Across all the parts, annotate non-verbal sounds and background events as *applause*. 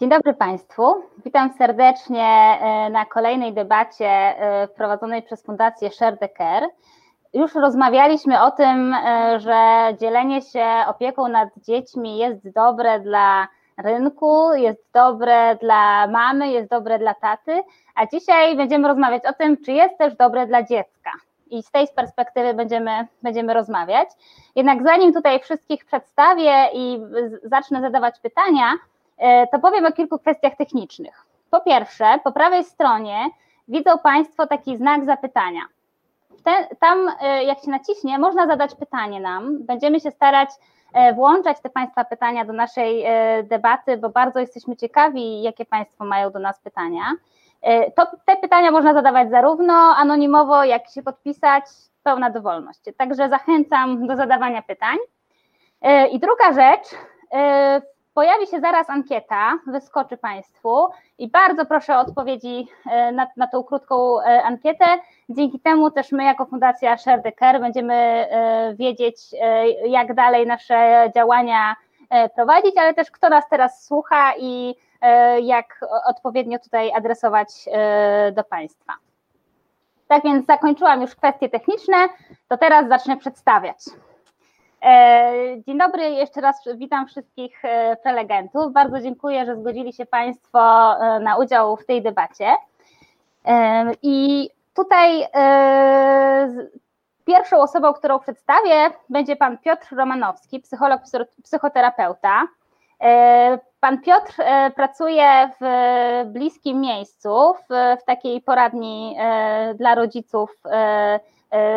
Dzień dobry Państwu. Witam serdecznie e, na kolejnej debacie e, prowadzonej przez Fundację Share the Care. Już rozmawialiśmy o tym, e, że dzielenie się opieką nad dziećmi jest dobre dla rynku, jest dobre dla mamy, jest dobre dla taty, a dzisiaj będziemy rozmawiać o tym, czy jest też dobre dla dziecka. I z tej perspektywy będziemy, będziemy rozmawiać. Jednak zanim tutaj wszystkich przedstawię i zacznę zadawać pytania, to powiem o kilku kwestiach technicznych. Po pierwsze, po prawej stronie widzą Państwo taki znak zapytania. tam, e, jak się naciśnie, można zadać pytanie nam. Będziemy się starać e, włączać te Państwa pytania do naszej debaty, bo bardzo jesteśmy ciekawi, jakie Państwo mają do nas pytania. To, te pytania można zadawać zarówno anonimowo, jak się podpisać, pełna dowolność. Także zachęcam do zadawania pytań. I druga rzecz, Pojawi się zaraz ankieta, wyskoczy Państwu i bardzo proszę o odpowiedzi e, na, na tą krótką e, ankietę. Dzięki temu też my jako Fundacja Share the Care będziemy e, wiedzieć, jak dalej nasze działania prowadzić, ale też kto nas teraz słucha i jak odpowiednio tutaj adresować do Państwa. Tak więc zakończyłam już kwestie techniczne, to teraz zacznę przedstawiać. E, dzień dobry, jeszcze raz witam wszystkich e, prelegentów. Bardzo dziękuję, że zgodzili się Państwo e, na udział w tej debacie. I tutaj pierwszą osobą, którą przedstawię, będzie Pan Piotr Romanowski, psycholog, psychoterapeuta. Pan Piotr pracuje w bliskim miejscu, w, takiej poradni dla rodziców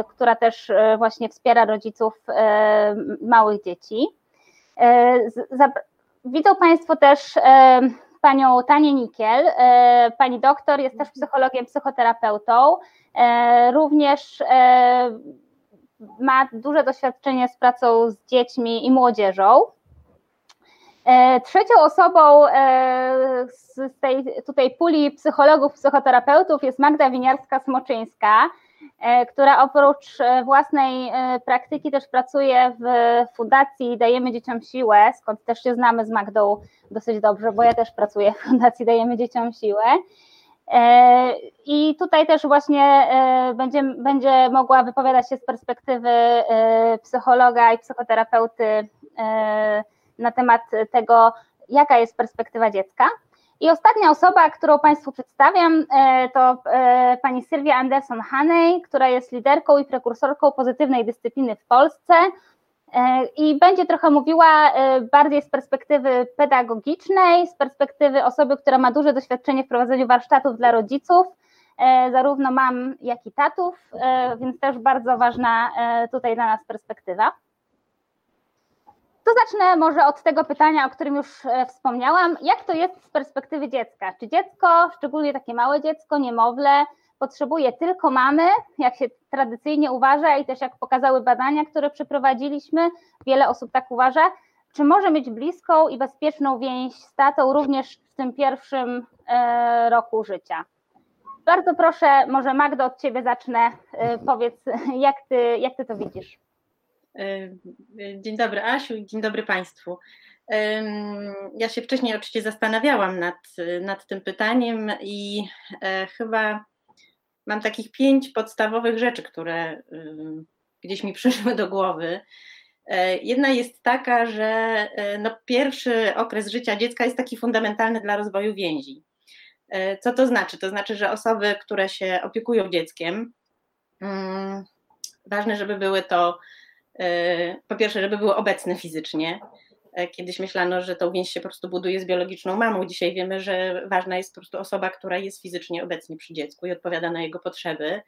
która też e, właśnie wspiera rodziców e, małych dzieci. Widzą Państwo też panią Tanię Nikiel. Pani doktor jest też psychologiem, psychoterapeutą. Również ma duże doświadczenie z pracą z dziećmi i młodzieżą. Trzecią osobą z tej tutaj puli psychologów, psychoterapeutów jest Magda Winiarska-Smoczyńska, E, która oprócz e, własnej e, praktyki też pracuje w Fundacji Dajemy Dzieciom Siłę, skąd też się znamy z Magdą dosyć dobrze, bo ja też pracuję w Fundacji Dajemy Dzieciom Siłę. I tutaj też właśnie będzie, będzie mogła wypowiadać się z perspektywy psychologa i psychoterapeuty na temat tego, jaka jest perspektywa dziecka. I ostatnia osoba, którą Państwu przedstawiam, e, to e, pani Sylwia Anderson-Haney, która jest liderką i prekursorką pozytywnej dyscypliny w Polsce e, i będzie trochę mówiła bardziej z perspektywy pedagogicznej, z perspektywy osoby, która ma duże doświadczenie w prowadzeniu warsztatów dla rodziców, zarówno mam, jak i tatów, więc też bardzo ważna tutaj dla nas perspektywa. To zacznę może od tego pytania, o którym już e, wspomniałam. Jak to jest z perspektywy dziecka? Czy dziecko, szczególnie takie małe dziecko, niemowlę, potrzebuje tylko mamy, jak się tradycyjnie uważa i też jak pokazały badania, które przeprowadziliśmy, wiele osób tak uważa, czy może mieć bliską i bezpieczną więź z tatą również w tym pierwszym e, roku życia? Bardzo proszę, może Magdo, od Ciebie zacznę. E, powiedz, *laughs* jak ty, jak ty to widzisz? E, dzień dobry Asiu i dzień dobry Państwu. Ja się wcześniej oczywiście zastanawiałam nad, nad tym pytaniem i e, chyba mam takich pięć podstawowych rzeczy, które gdzieś mi *laughs* przyszły do głowy. E, jedna jest taka, że no pierwszy okres życia dziecka jest taki fundamentalny dla rozwoju więzi. Co to znaczy? To znaczy, że osoby, które się opiekują dzieckiem, mm, ważne, żeby były to E, po pierwsze, żeby były obecne fizycznie. E, kiedyś myślano, że tą więź się po prostu buduje z biologiczną mamą. Dzisiaj wiemy, że ważna jest po prostu osoba, która jest fizycznie obecnie przy dziecku i odpowiada na jego potrzeby.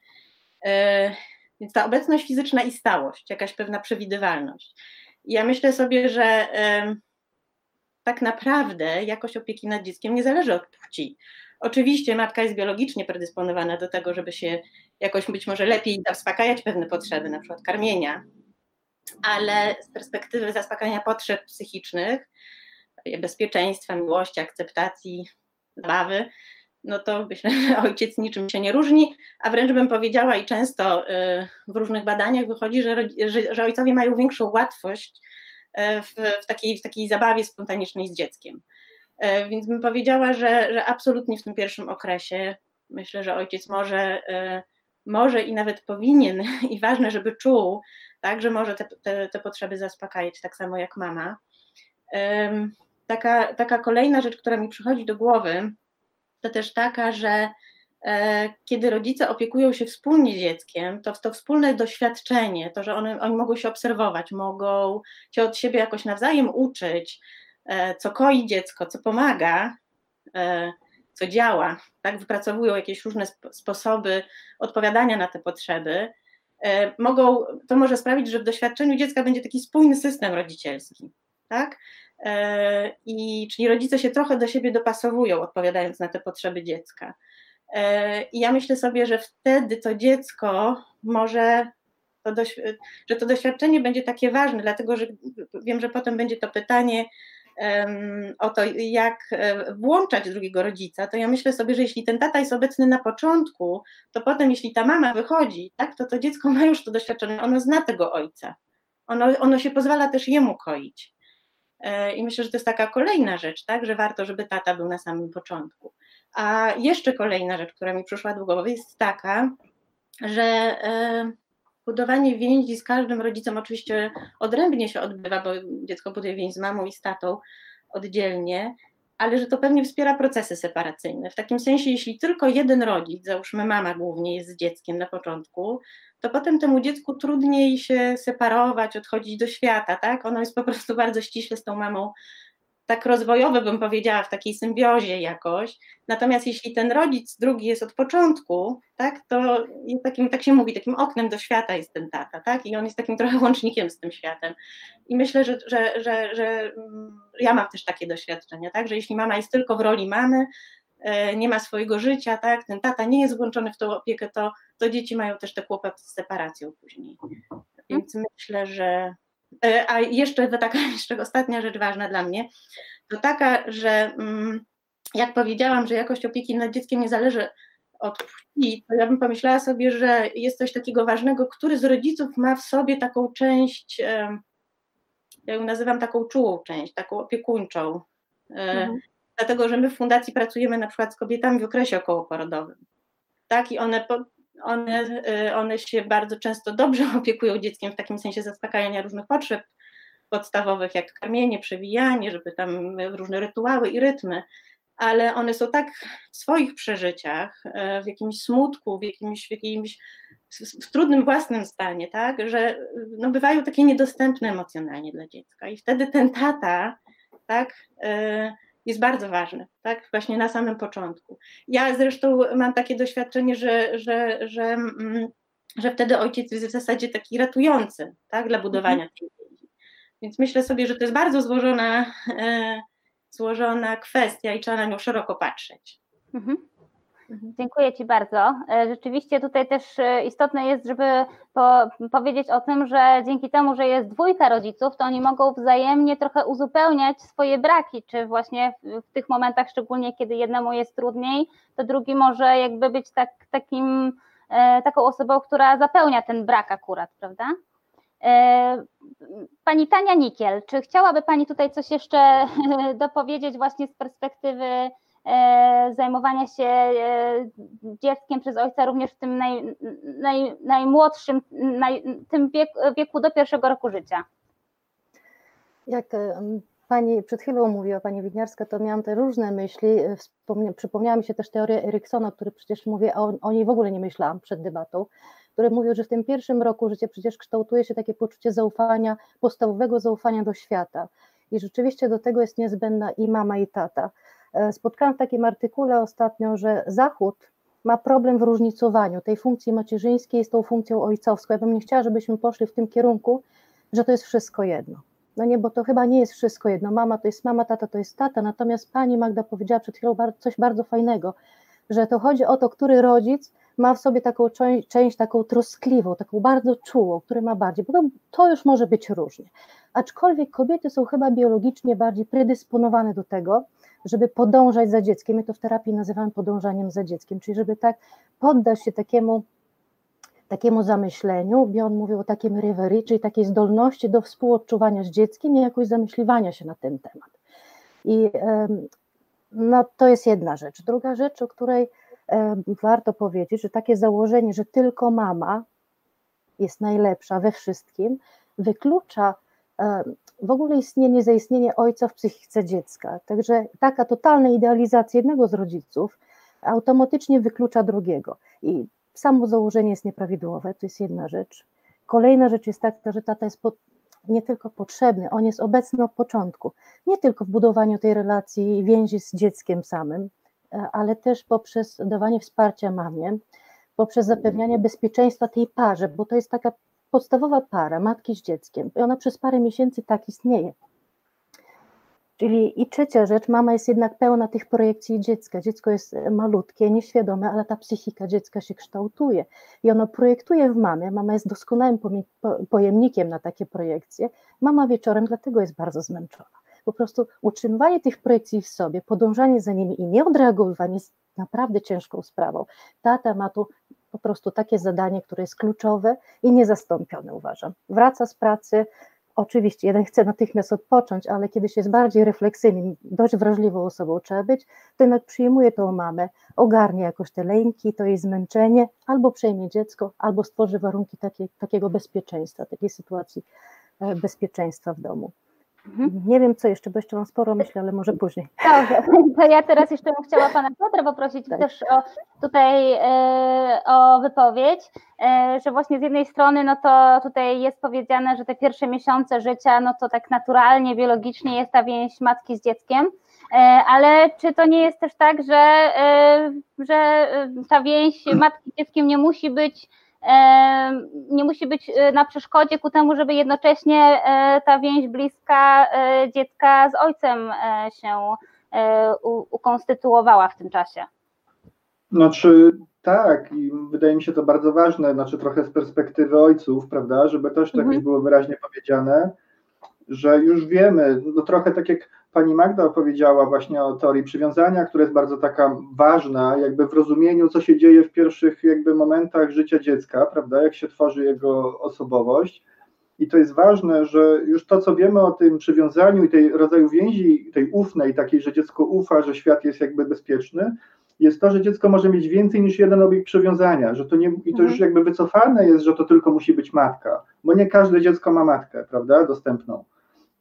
E, więc ta obecność fizyczna i stałość, jakaś pewna przewidywalność. Ja myślę sobie, że tak naprawdę jakość opieki nad dzieckiem nie zależy od płci. Oczywiście matka jest biologicznie predysponowana do tego, żeby się jakoś być może lepiej zaspokajać pewne potrzeby, na przykład karmienia, ale z perspektywy zaspokajania potrzeb psychicznych, bezpieczeństwa, miłości, akceptacji, zabawy, no to myślę, *laughs* że ojciec niczym się nie różni, a wręcz bym powiedziała i często y, w różnych badaniach wychodzi, że, że, że ojcowie mają większą łatwość y, w, w, takiej, w takiej zabawie spontanicznej z dzieckiem. Więc bym powiedziała, że, że absolutnie w tym pierwszym okresie myślę, że ojciec może, może i nawet powinien *laughs* i ważne, żeby czuł, tak, że może te, te, te potrzeby zaspokajać, tak samo jak mama. Taka, taka kolejna rzecz, która mi przychodzi do głowy, to też taka, że e, kiedy rodzice opiekują się wspólnie dzieckiem, to to wspólne doświadczenie, to, że one, oni mogą się obserwować, mogą się od siebie jakoś nawzajem uczyć, e, co koi dziecko, co pomaga, e, co działa, tak? wypracowują jakieś różne sposoby odpowiadania na te potrzeby, mogą, to może sprawić, że w doświadczeniu dziecka będzie taki spójny system rodzicielski. Tak? E, I czyli rodzice się trochę do siebie dopasowują, odpowiadając na te potrzeby dziecka. E, I ja myślę sobie, że wtedy to dziecko może, to że to doświadczenie będzie takie ważne, dlatego że wiem, że potem będzie to pytanie o to, jak e, włączać drugiego rodzica, to ja myślę sobie, że jeśli ten tata jest obecny na początku, to potem, jeśli ta mama wychodzi, tak, to to dziecko ma już to doświadczenie, ono zna tego ojca. Ono, ono się pozwala też jemu koić. E, I myślę, że to jest taka kolejna rzecz, tak, że warto, żeby tata był na samym początku. A jeszcze kolejna rzecz, która mi przyszła do głowy, jest taka, że e, budowanie więzi z każdym rodzicem oczywiście odrębnie się odbywa, bo dziecko buduje więź z mamą i z tatą oddzielnie, ale że to pewnie wspiera procesy separacyjne. W takim sensie, jeśli tylko jeden rodzic, załóżmy mama głównie, jest z dzieckiem na początku, to potem temu dziecku trudniej się separować, odchodzić do świata, tak? Ono jest po prostu bardzo ściśle z tą mamą tak rozwojowe, bym powiedziała, w takiej symbiozie jakoś. Natomiast jeśli ten rodzic drugi jest od początku, tak, to jest takim, tak się mówi, takim oknem do świata jest ten tata, tak? I on jest takim trochę łącznikiem z tym światem. I myślę, że, że, że, że mm, ja mam też takie doświadczenia, tak? Że jeśli mama jest tylko w roli mamy, e, nie ma swojego życia, tak? Ten tata nie jest włączony w tą opiekę, to, to dzieci mają też te kłopoty z separacją później. Więc myślę, że a jeszcze taka *laughs* jeszcze ostatnia rzecz ważna dla mnie, to taka, że mm, jak powiedziałam, że jakość opieki nad dzieckiem nie zależy od płci, to ja bym pomyślała sobie, że jest coś takiego ważnego, który z rodziców ma w sobie taką część, e, ja ją nazywam taką czułą część, taką opiekuńczą. E, mhm. Dlatego, że my w fundacji pracujemy na przykład z kobietami w okresie okołoporodowym. Tak, i one po, one, y, one się bardzo często dobrze *laughs* opiekują dzieckiem w takim sensie zaspokajania różnych potrzeb podstawowych, jak karmienie, przewijanie, żeby tam różne rytuały i rytmy, ale one są tak w swoich przeżyciach, y, w jakimś smutku, w jakimś, w jakimś w trudnym własnym stanie, tak, że no, bywają takie niedostępne emocjonalnie dla dziecka. I wtedy ten tata, tak, y, jest bardzo ważny, tak? Właśnie na samym początku. Ja zresztą mam takie doświadczenie, że, że, że, mm, że wtedy ojciec jest w zasadzie taki ratujący, tak? Dla budowania tej więzi. Więc myślę sobie, że to jest bardzo złożona, e, złożona kwestia i trzeba na nią szeroko patrzeć. Mhm. Mhm. Dziękuję Ci bardzo. E, rzeczywiście tutaj też e, istotne jest, żeby po, powiedzieć o tym, że dzięki temu, że jest dwójka rodziców, to oni mogą wzajemnie trochę uzupełniać swoje braki, czy właśnie w, tych momentach, szczególnie kiedy jednemu jest trudniej, to drugi może jakby być tak, takim, e, taką osobą, która zapełnia ten brak akurat, prawda? Pani Tania Nikiel, czy chciałaby Pani tutaj coś jeszcze *laughs* dopowiedzieć właśnie z perspektywy zajmowania się e, dzieckiem przez ojca również w tym naj, naj, najmłodszym, naj, tym wieku, wieku do pierwszego roku życia. Jak e, Pani przed chwilą mówiła, Pani Widniarska, to miałam te różne myśli. Przypomniała mi się też teoria Eriksona, który przecież mówię, o, o niej w ogóle nie myślałam przed debatą, który mówił, że w tym pierwszym roku życia przecież kształtuje się takie poczucie zaufania, podstawowego zaufania do świata. I rzeczywiście do tego jest niezbędna i mama, i tata. E, spotkałam w takim artykule ostatnio, że Zachód ma problem w różnicowaniu tej funkcji macierzyńskiej z tą funkcją ojcowską. Ja bym nie chciała, żebyśmy poszli w tym kierunku, że to jest wszystko jedno. No nie, bo to chyba nie jest wszystko jedno. Mama to jest mama, tata to jest tata. Natomiast pani Magda powiedziała przed chwilą coś bardzo fajnego, że to chodzi o to, który rodzic ma w sobie taką część, taką troskliwą, taką bardzo czułą, który ma bardziej, bo to, to już może być różnie. Aczkolwiek kobiety są chyba biologicznie bardziej predysponowane do tego, żeby podążać za dzieckiem. My to w terapii nazywamy podążaniem za dzieckiem, czyli żeby tak poddać się takiemu, takiemu zamyśleniu. Bion mówił o takim reverie, czyli takiej zdolności do współodczuwania z dzieckiem i jakoś zamyśliwania się na ten temat. I no to jest jedna rzecz. Druga rzecz, o której warto powiedzieć, że takie założenie, że tylko mama jest najlepsza we wszystkim, wyklucza w ogóle istnienie, zaistnienie ojca w psychice dziecka. Także taka totalna idealizacja jednego z rodziców automatycznie wyklucza drugiego. I samo założenie jest nieprawidłowe, to jest jedna rzecz. Kolejna rzecz jest taka, że tata jest nie tylko potrzebny, on jest obecny od początku. Nie tylko w budowaniu tej relacji więzi z dzieckiem samym, e, ale też poprzez dawanie wsparcia mamie, poprzez zapewnianie bezpieczeństwa tej parze, bo to jest taka podstawowa para matki z dzieckiem i ona przez parę miesięcy tak istnieje. Czyli i trzecia rzecz, mama jest jednak pełna tych projekcji dziecka. Dziecko jest malutkie, nieświadome, ale ta psychika dziecka się kształtuje i ono projektuje w mamie. Mama jest doskonałym pojemnikiem na takie projekcje. Mama wieczorem dlatego jest bardzo zmęczona. Po prostu utrzymywanie tych projekcji w sobie, podążanie za nimi i nieodreagowywanie jest naprawdę ciężką sprawą. Tata ma tu po prostu takie zadanie, które jest kluczowe i niezastąpione, uważam. Wraca z pracy, oczywiście jeden chce natychmiast odpocząć, ale kiedy się jest bardziej refleksyjnym, dość wrażliwą osobą trzeba być, to jednak przyjmuje tą mamę, ogarnie jakoś te lęki, to jej zmęczenie, albo przejmie dziecko, albo stworzy warunki takie, takiego bezpieczeństwa, takiej sytuacji e, bezpieczeństwa w domu. Mhm. Nie wiem co jeszcze, bo jeszcze mam sporo myśli, ale może później. Dobrze, *laughs* to ja teraz jeszcze bym chciała Pana Piotra poprosić tak. też o, tutaj e, o wypowiedź, e, że właśnie z jednej strony no to tutaj jest powiedziane, że te pierwsze miesiące życia, no to tak naturalnie, biologicznie jest ta więź matki z dzieckiem, e, ale czy to nie jest też tak, że, że ta więź matki z dzieckiem nie musi być nie musi być e, na przeszkodzie ku temu, żeby jednocześnie e, ta więź bliska e, dziecka z ojcem się ukonstytuowała w tym czasie. Znaczy tak, i wydaje mi się to bardzo ważne, znaczy trochę z perspektywy ojców, prawda, żeby też tak mhm. było wyraźnie powiedziane, że już wiemy, no trochę tak jak pani Magda opowiedziała właśnie o teorii przywiązania, która jest bardzo taka ważna, jakby w rozumieniu, co się dzieje w pierwszych jakby momentach życia dziecka, prawda, jak się tworzy jego osobowość. I to jest ważne, że już to, co wiemy o tym przywiązaniu i tej rodzaju więzi, tej ufnej, takiej, że dziecko ufa, że świat jest jakby bezpieczny, jest to, że dziecko może mieć więcej niż jeden obiekt przywiązania, że to nie, i to już mhm. jakby wycofane jest, że to tylko musi być matka, bo nie każde dziecko ma matkę, prawda, dostępną.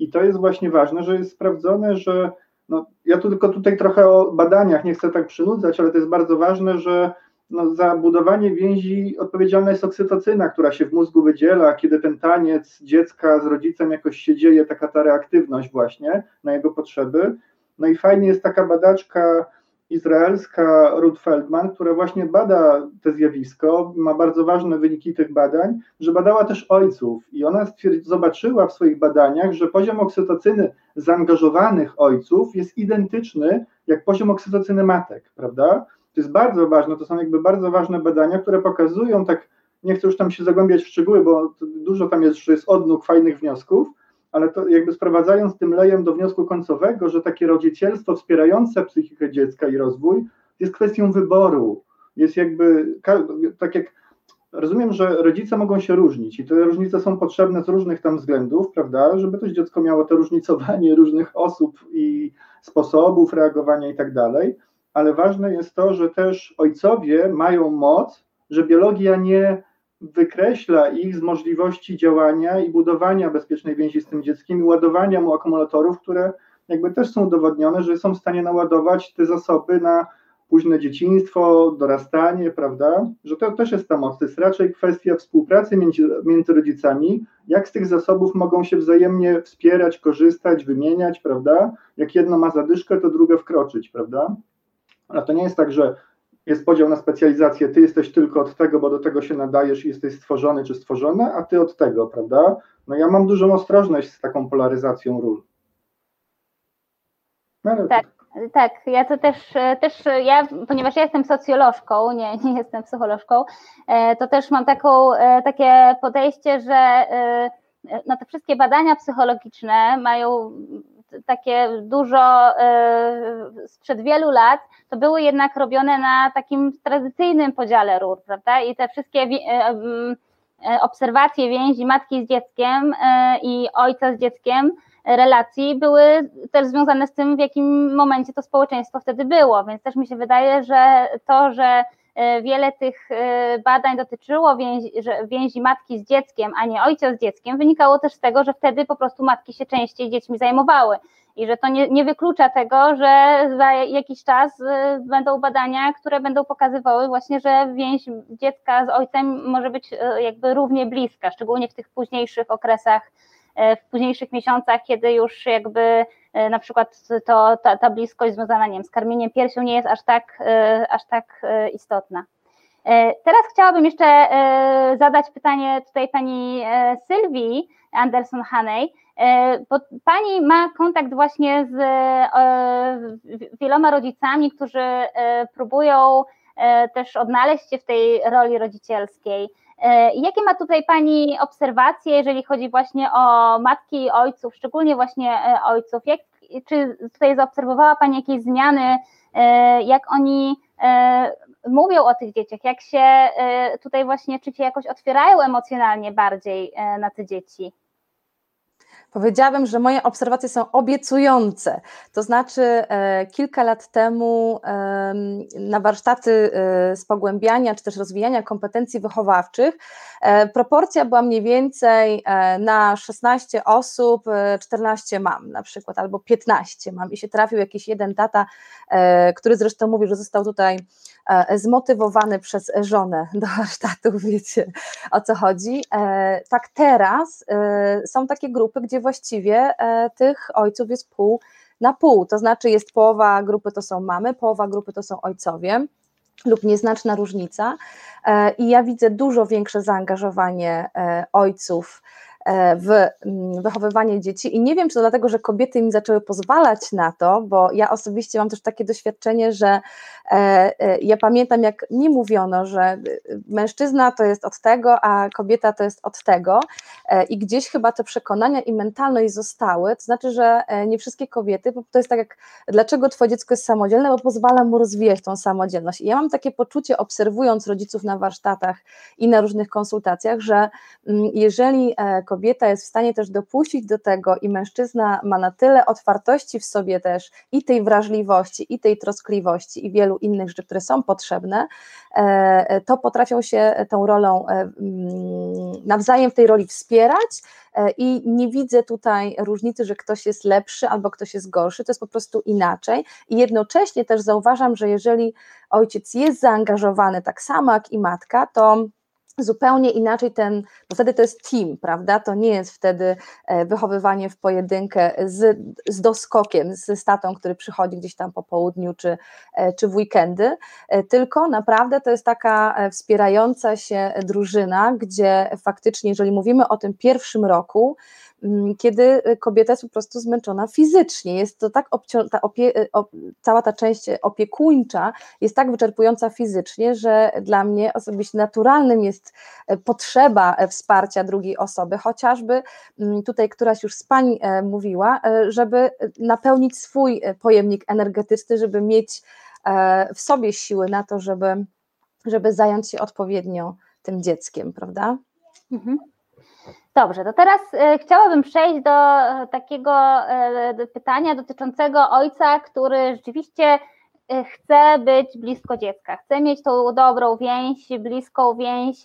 I to jest właśnie ważne, że jest sprawdzone, że no, ja tu tylko tutaj trochę o badaniach nie chcę tak przynudzać, ale to jest bardzo ważne, że no, za budowanie więzi odpowiedzialna jest oksytocyna, która się w mózgu wydziela, kiedy ten taniec dziecka z rodzicem jakoś się dzieje, taka ta reaktywność właśnie na jego potrzeby. No i fajnie jest taka badaczka izraelska Ruth Feldman, która właśnie bada to zjawisko, ma bardzo ważne wyniki tych badań, że badała też ojców i ona zobaczyła w swoich badaniach, że poziom oksytocyny zaangażowanych ojców jest identyczny jak poziom oksytocyny matek, prawda? To jest bardzo ważne, to są jakby bardzo ważne badania, które pokazują tak, nie chcę już tam się zagłębiać w szczegóły, bo dużo tam jest, że jest odnóg fajnych wniosków, ale to jakby sprowadzając tym lejem do wniosku końcowego, że takie rodzicielstwo wspierające psychikę dziecka i rozwój jest kwestią wyboru. Jest jakby, tak jak rozumiem, że rodzice mogą się różnić i te różnice są potrzebne z różnych tam względów, prawda, żeby też dziecko miało to różnicowanie *laughs* różnych osób i sposobów reagowania i tak dalej, ale ważne jest to, że też ojcowie mają moc, że biologia nie wykreśla ich z możliwości działania i budowania bezpiecznej więzi z tym dzieckiem i ładowania mu akumulatorów, które jakby też są udowodnione, że są w stanie naładować te zasoby na późne dzieciństwo, dorastanie, prawda? Że to też jest ta moc. To jest raczej kwestia współpracy między, między rodzicami, jak z tych zasobów mogą się wzajemnie wspierać, korzystać, wymieniać, prawda? Jak jedno ma zadyszkę, to drugie wkroczyć, prawda? A to nie jest tak, że jest podział na specjalizację, ty jesteś tylko od tego, bo do tego się nadajesz i jesteś stworzony czy stworzona, a ty od tego, prawda? No ja mam dużą ostrożność z taką polaryzacją ról. No, tak, tak, ja to też, też ja, ponieważ ja jestem socjolożką, nie, nie jestem psycholożką, e, to też mam taką, e, takie podejście, że e, no te wszystkie badania psychologiczne mają takie dużo sprzed wielu lat to były jednak robione na takim tradycyjnym podziale rur, prawda? I te wszystkie obserwacje więzi matki z dzieckiem i ojca z dzieckiem, relacji były też związane z tym, w jakim momencie to społeczeństwo wtedy było. Więc też mi się wydaje, że to, że e, wiele tych e, badań dotyczyło więzi, więzi matki z dzieckiem, a nie ojca z dzieckiem, wynikało też z tego, że wtedy po prostu matki się częściej dziećmi zajmowały. I że to nie, nie wyklucza tego, że za jakiś czas e, będą badania, które będą pokazywały właśnie, że więź dziecka z ojcem może być jakby równie bliska, szczególnie w tych późniejszych okresach E, w późniejszych miesiącach, kiedy już jakby e, na przykład to, ta, ta bliskość związana nie wiem, z karmieniem piersią nie jest aż tak, e, aż tak istotna. Teraz chciałabym jeszcze zadać pytanie tutaj pani Sylwii Anderson-Hanej, bo pani ma kontakt właśnie z wieloma rodzicami, którzy próbują też odnaleźć się w tej roli rodzicielskiej. E, jakie ma tutaj Pani obserwacje, jeżeli chodzi właśnie o matki i ojców, szczególnie właśnie e, ojców? Jak, czy tutaj zaobserwowała Pani jakieś zmiany, e, jak oni mówią o tych dzieciach, jak się tutaj właśnie, czy się jakoś otwierają emocjonalnie bardziej na te dzieci? Powiedziałabym, że moje obserwacje są obiecujące. To znaczy, e, kilka lat temu e, na warsztaty e, z pogłębiania czy też rozwijania kompetencji wychowawczych e, proporcja była mniej więcej e, na 16 osób, 14 e, mam na przykład, albo 15 mam i się trafił jakiś jeden tata, który zresztą mówił, że został tutaj zmotywowany przez żonę do *laughs* warsztatów, wiecie o co chodzi. Tak teraz są takie grupy, gdzie właściwie e, tych ojców jest pół na pół, to znaczy jest połowa grupy to są mamy, połowa grupy to są ojcowie lub nieznaczna różnica e, i ja widzę dużo większe zaangażowanie e, ojców E, w mm, wychowywanie dzieci. I nie wiem, czy to dlatego, że kobiety mi zaczęły pozwalać na to, bo ja osobiście mam też takie doświadczenie, że e, e, ja pamiętam, jak mi mówiono, że mężczyzna to jest od tego, a kobieta to jest od tego. I gdzieś chyba te przekonania i mentalność zostały. To znaczy, że nie wszystkie kobiety, bo to jest tak jak, dlaczego twoje dziecko jest samodzielne, bo pozwala mu rozwijać tą samodzielność. I ja mam takie poczucie, obserwując rodziców na warsztatach i na różnych konsultacjach, że mm, jeżeli jest w stanie też dopuścić do tego i mężczyzna ma na tyle otwartości w sobie też i tej wrażliwości, i tej troskliwości, i wielu innych rzeczy, które są potrzebne, e, to potrafią się tą rolą e, mm, nawzajem w tej roli wspierać e, i nie widzę tutaj różnicy, że ktoś jest lepszy albo ktoś jest gorszy, to jest po prostu inaczej. I jednocześnie też zauważam, że jeżeli ojciec jest zaangażowany tak samo jak i matka, to zupełnie inaczej ten, bo wtedy to jest team, prawda? To nie jest wtedy e, wychowywanie w pojedynkę z, z doskokiem, z statą, który przychodzi gdzieś tam po południu czy, e, czy w weekendy, e, tylko naprawdę to jest taka wspierająca się drużyna, gdzie faktycznie, jeżeli mówimy o tym pierwszym roku, kiedy y, kobieta jest po prostu zmęczona fizycznie. Jest to tak ta opie, y, cała ta część opiekuńcza jest tak wyczerpująca fizycznie, że dla mnie osobiście naturalnym jest e, potrzeba e, wsparcia drugiej osoby, chociażby mm, tutaj któraś już z Pań e, mówiła, żeby napełnić swój pojemnik energetyczny, żeby mieć w sobie siły na to, żeby, żeby zająć się odpowiednio tym dzieckiem, prawda? Mhm. Dobrze, to teraz e, chciałabym przejść do e, takiego e, pytania dotyczącego ojca, który rzeczywiście chce być blisko dziecka, chce mieć tą dobrą więź, bliską więź.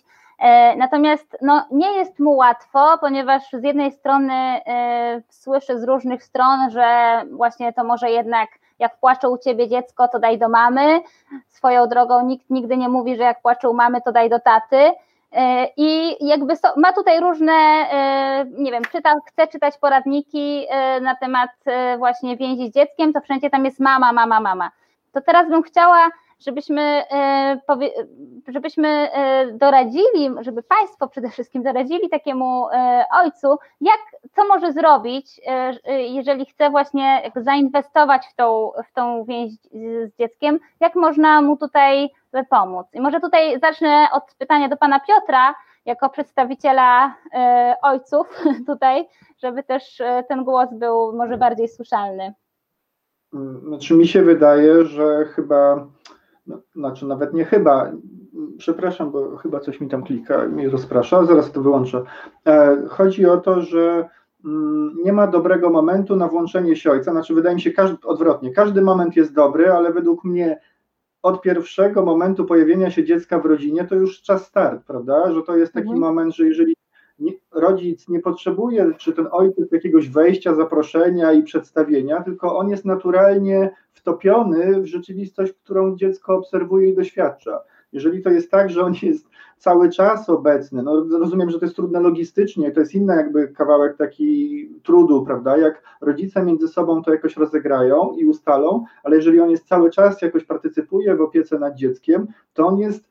Natomiast no, nie jest mu łatwo, ponieważ z jednej strony słyszy z różnych stron, że właśnie to może jednak jak płacze u ciebie dziecko, to daj do mamy. Swoją drogą nikt nigdy nie mówi, że jak płacze u mamy, to daj do taty. E, I jakby so, ma tutaj różne, e, nie wiem, czyta, chce czytać poradniki e, na temat właśnie więzi z dzieckiem, to wszędzie tam jest mama, mama, mama. To teraz bym chciała, żebyśmy, żebyśmy doradzili, żeby Państwo przede wszystkim doradzili takiemu ojcu, jak, co może zrobić, jeżeli chce właśnie zainwestować w tą, w tą więź z dzieckiem, jak można mu tutaj pomóc. I może tutaj zacznę od pytania do pana Piotra, jako przedstawiciela y, ojców *laughs* tutaj, żeby też y, ten głos był może bardziej słyszalny. Znaczy mi się wydaje, że chyba, no, znaczy nawet nie chyba, przepraszam, bo chyba coś mi tam klika, mi rozprasza, zaraz to wyłączę. E, chodzi o to, że mm, nie ma dobrego momentu na włączenie się ojca, znaczy wydaje mi się każdy, odwrotnie, każdy moment jest dobry, ale według mnie od pierwszego momentu pojawienia się dziecka w rodzinie to już czas start, prawda, że to jest taki mhm. moment, że jeżeli nie, rodzic nie potrzebuje, czy ten ojciec jakiegoś wejścia, zaproszenia i przedstawienia, tylko on jest naturalnie wtopiony w rzeczywistość, którą dziecko obserwuje i doświadcza. Jeżeli to jest tak, że on jest cały czas obecny, no rozumiem, że to jest trudne logistycznie, to jest inny jakby kawałek taki trudu, prawda, jak rodzice między sobą to jakoś rozegrają i ustalą, ale jeżeli on jest cały czas jakoś partycypuje w opiece nad dzieckiem, to on jest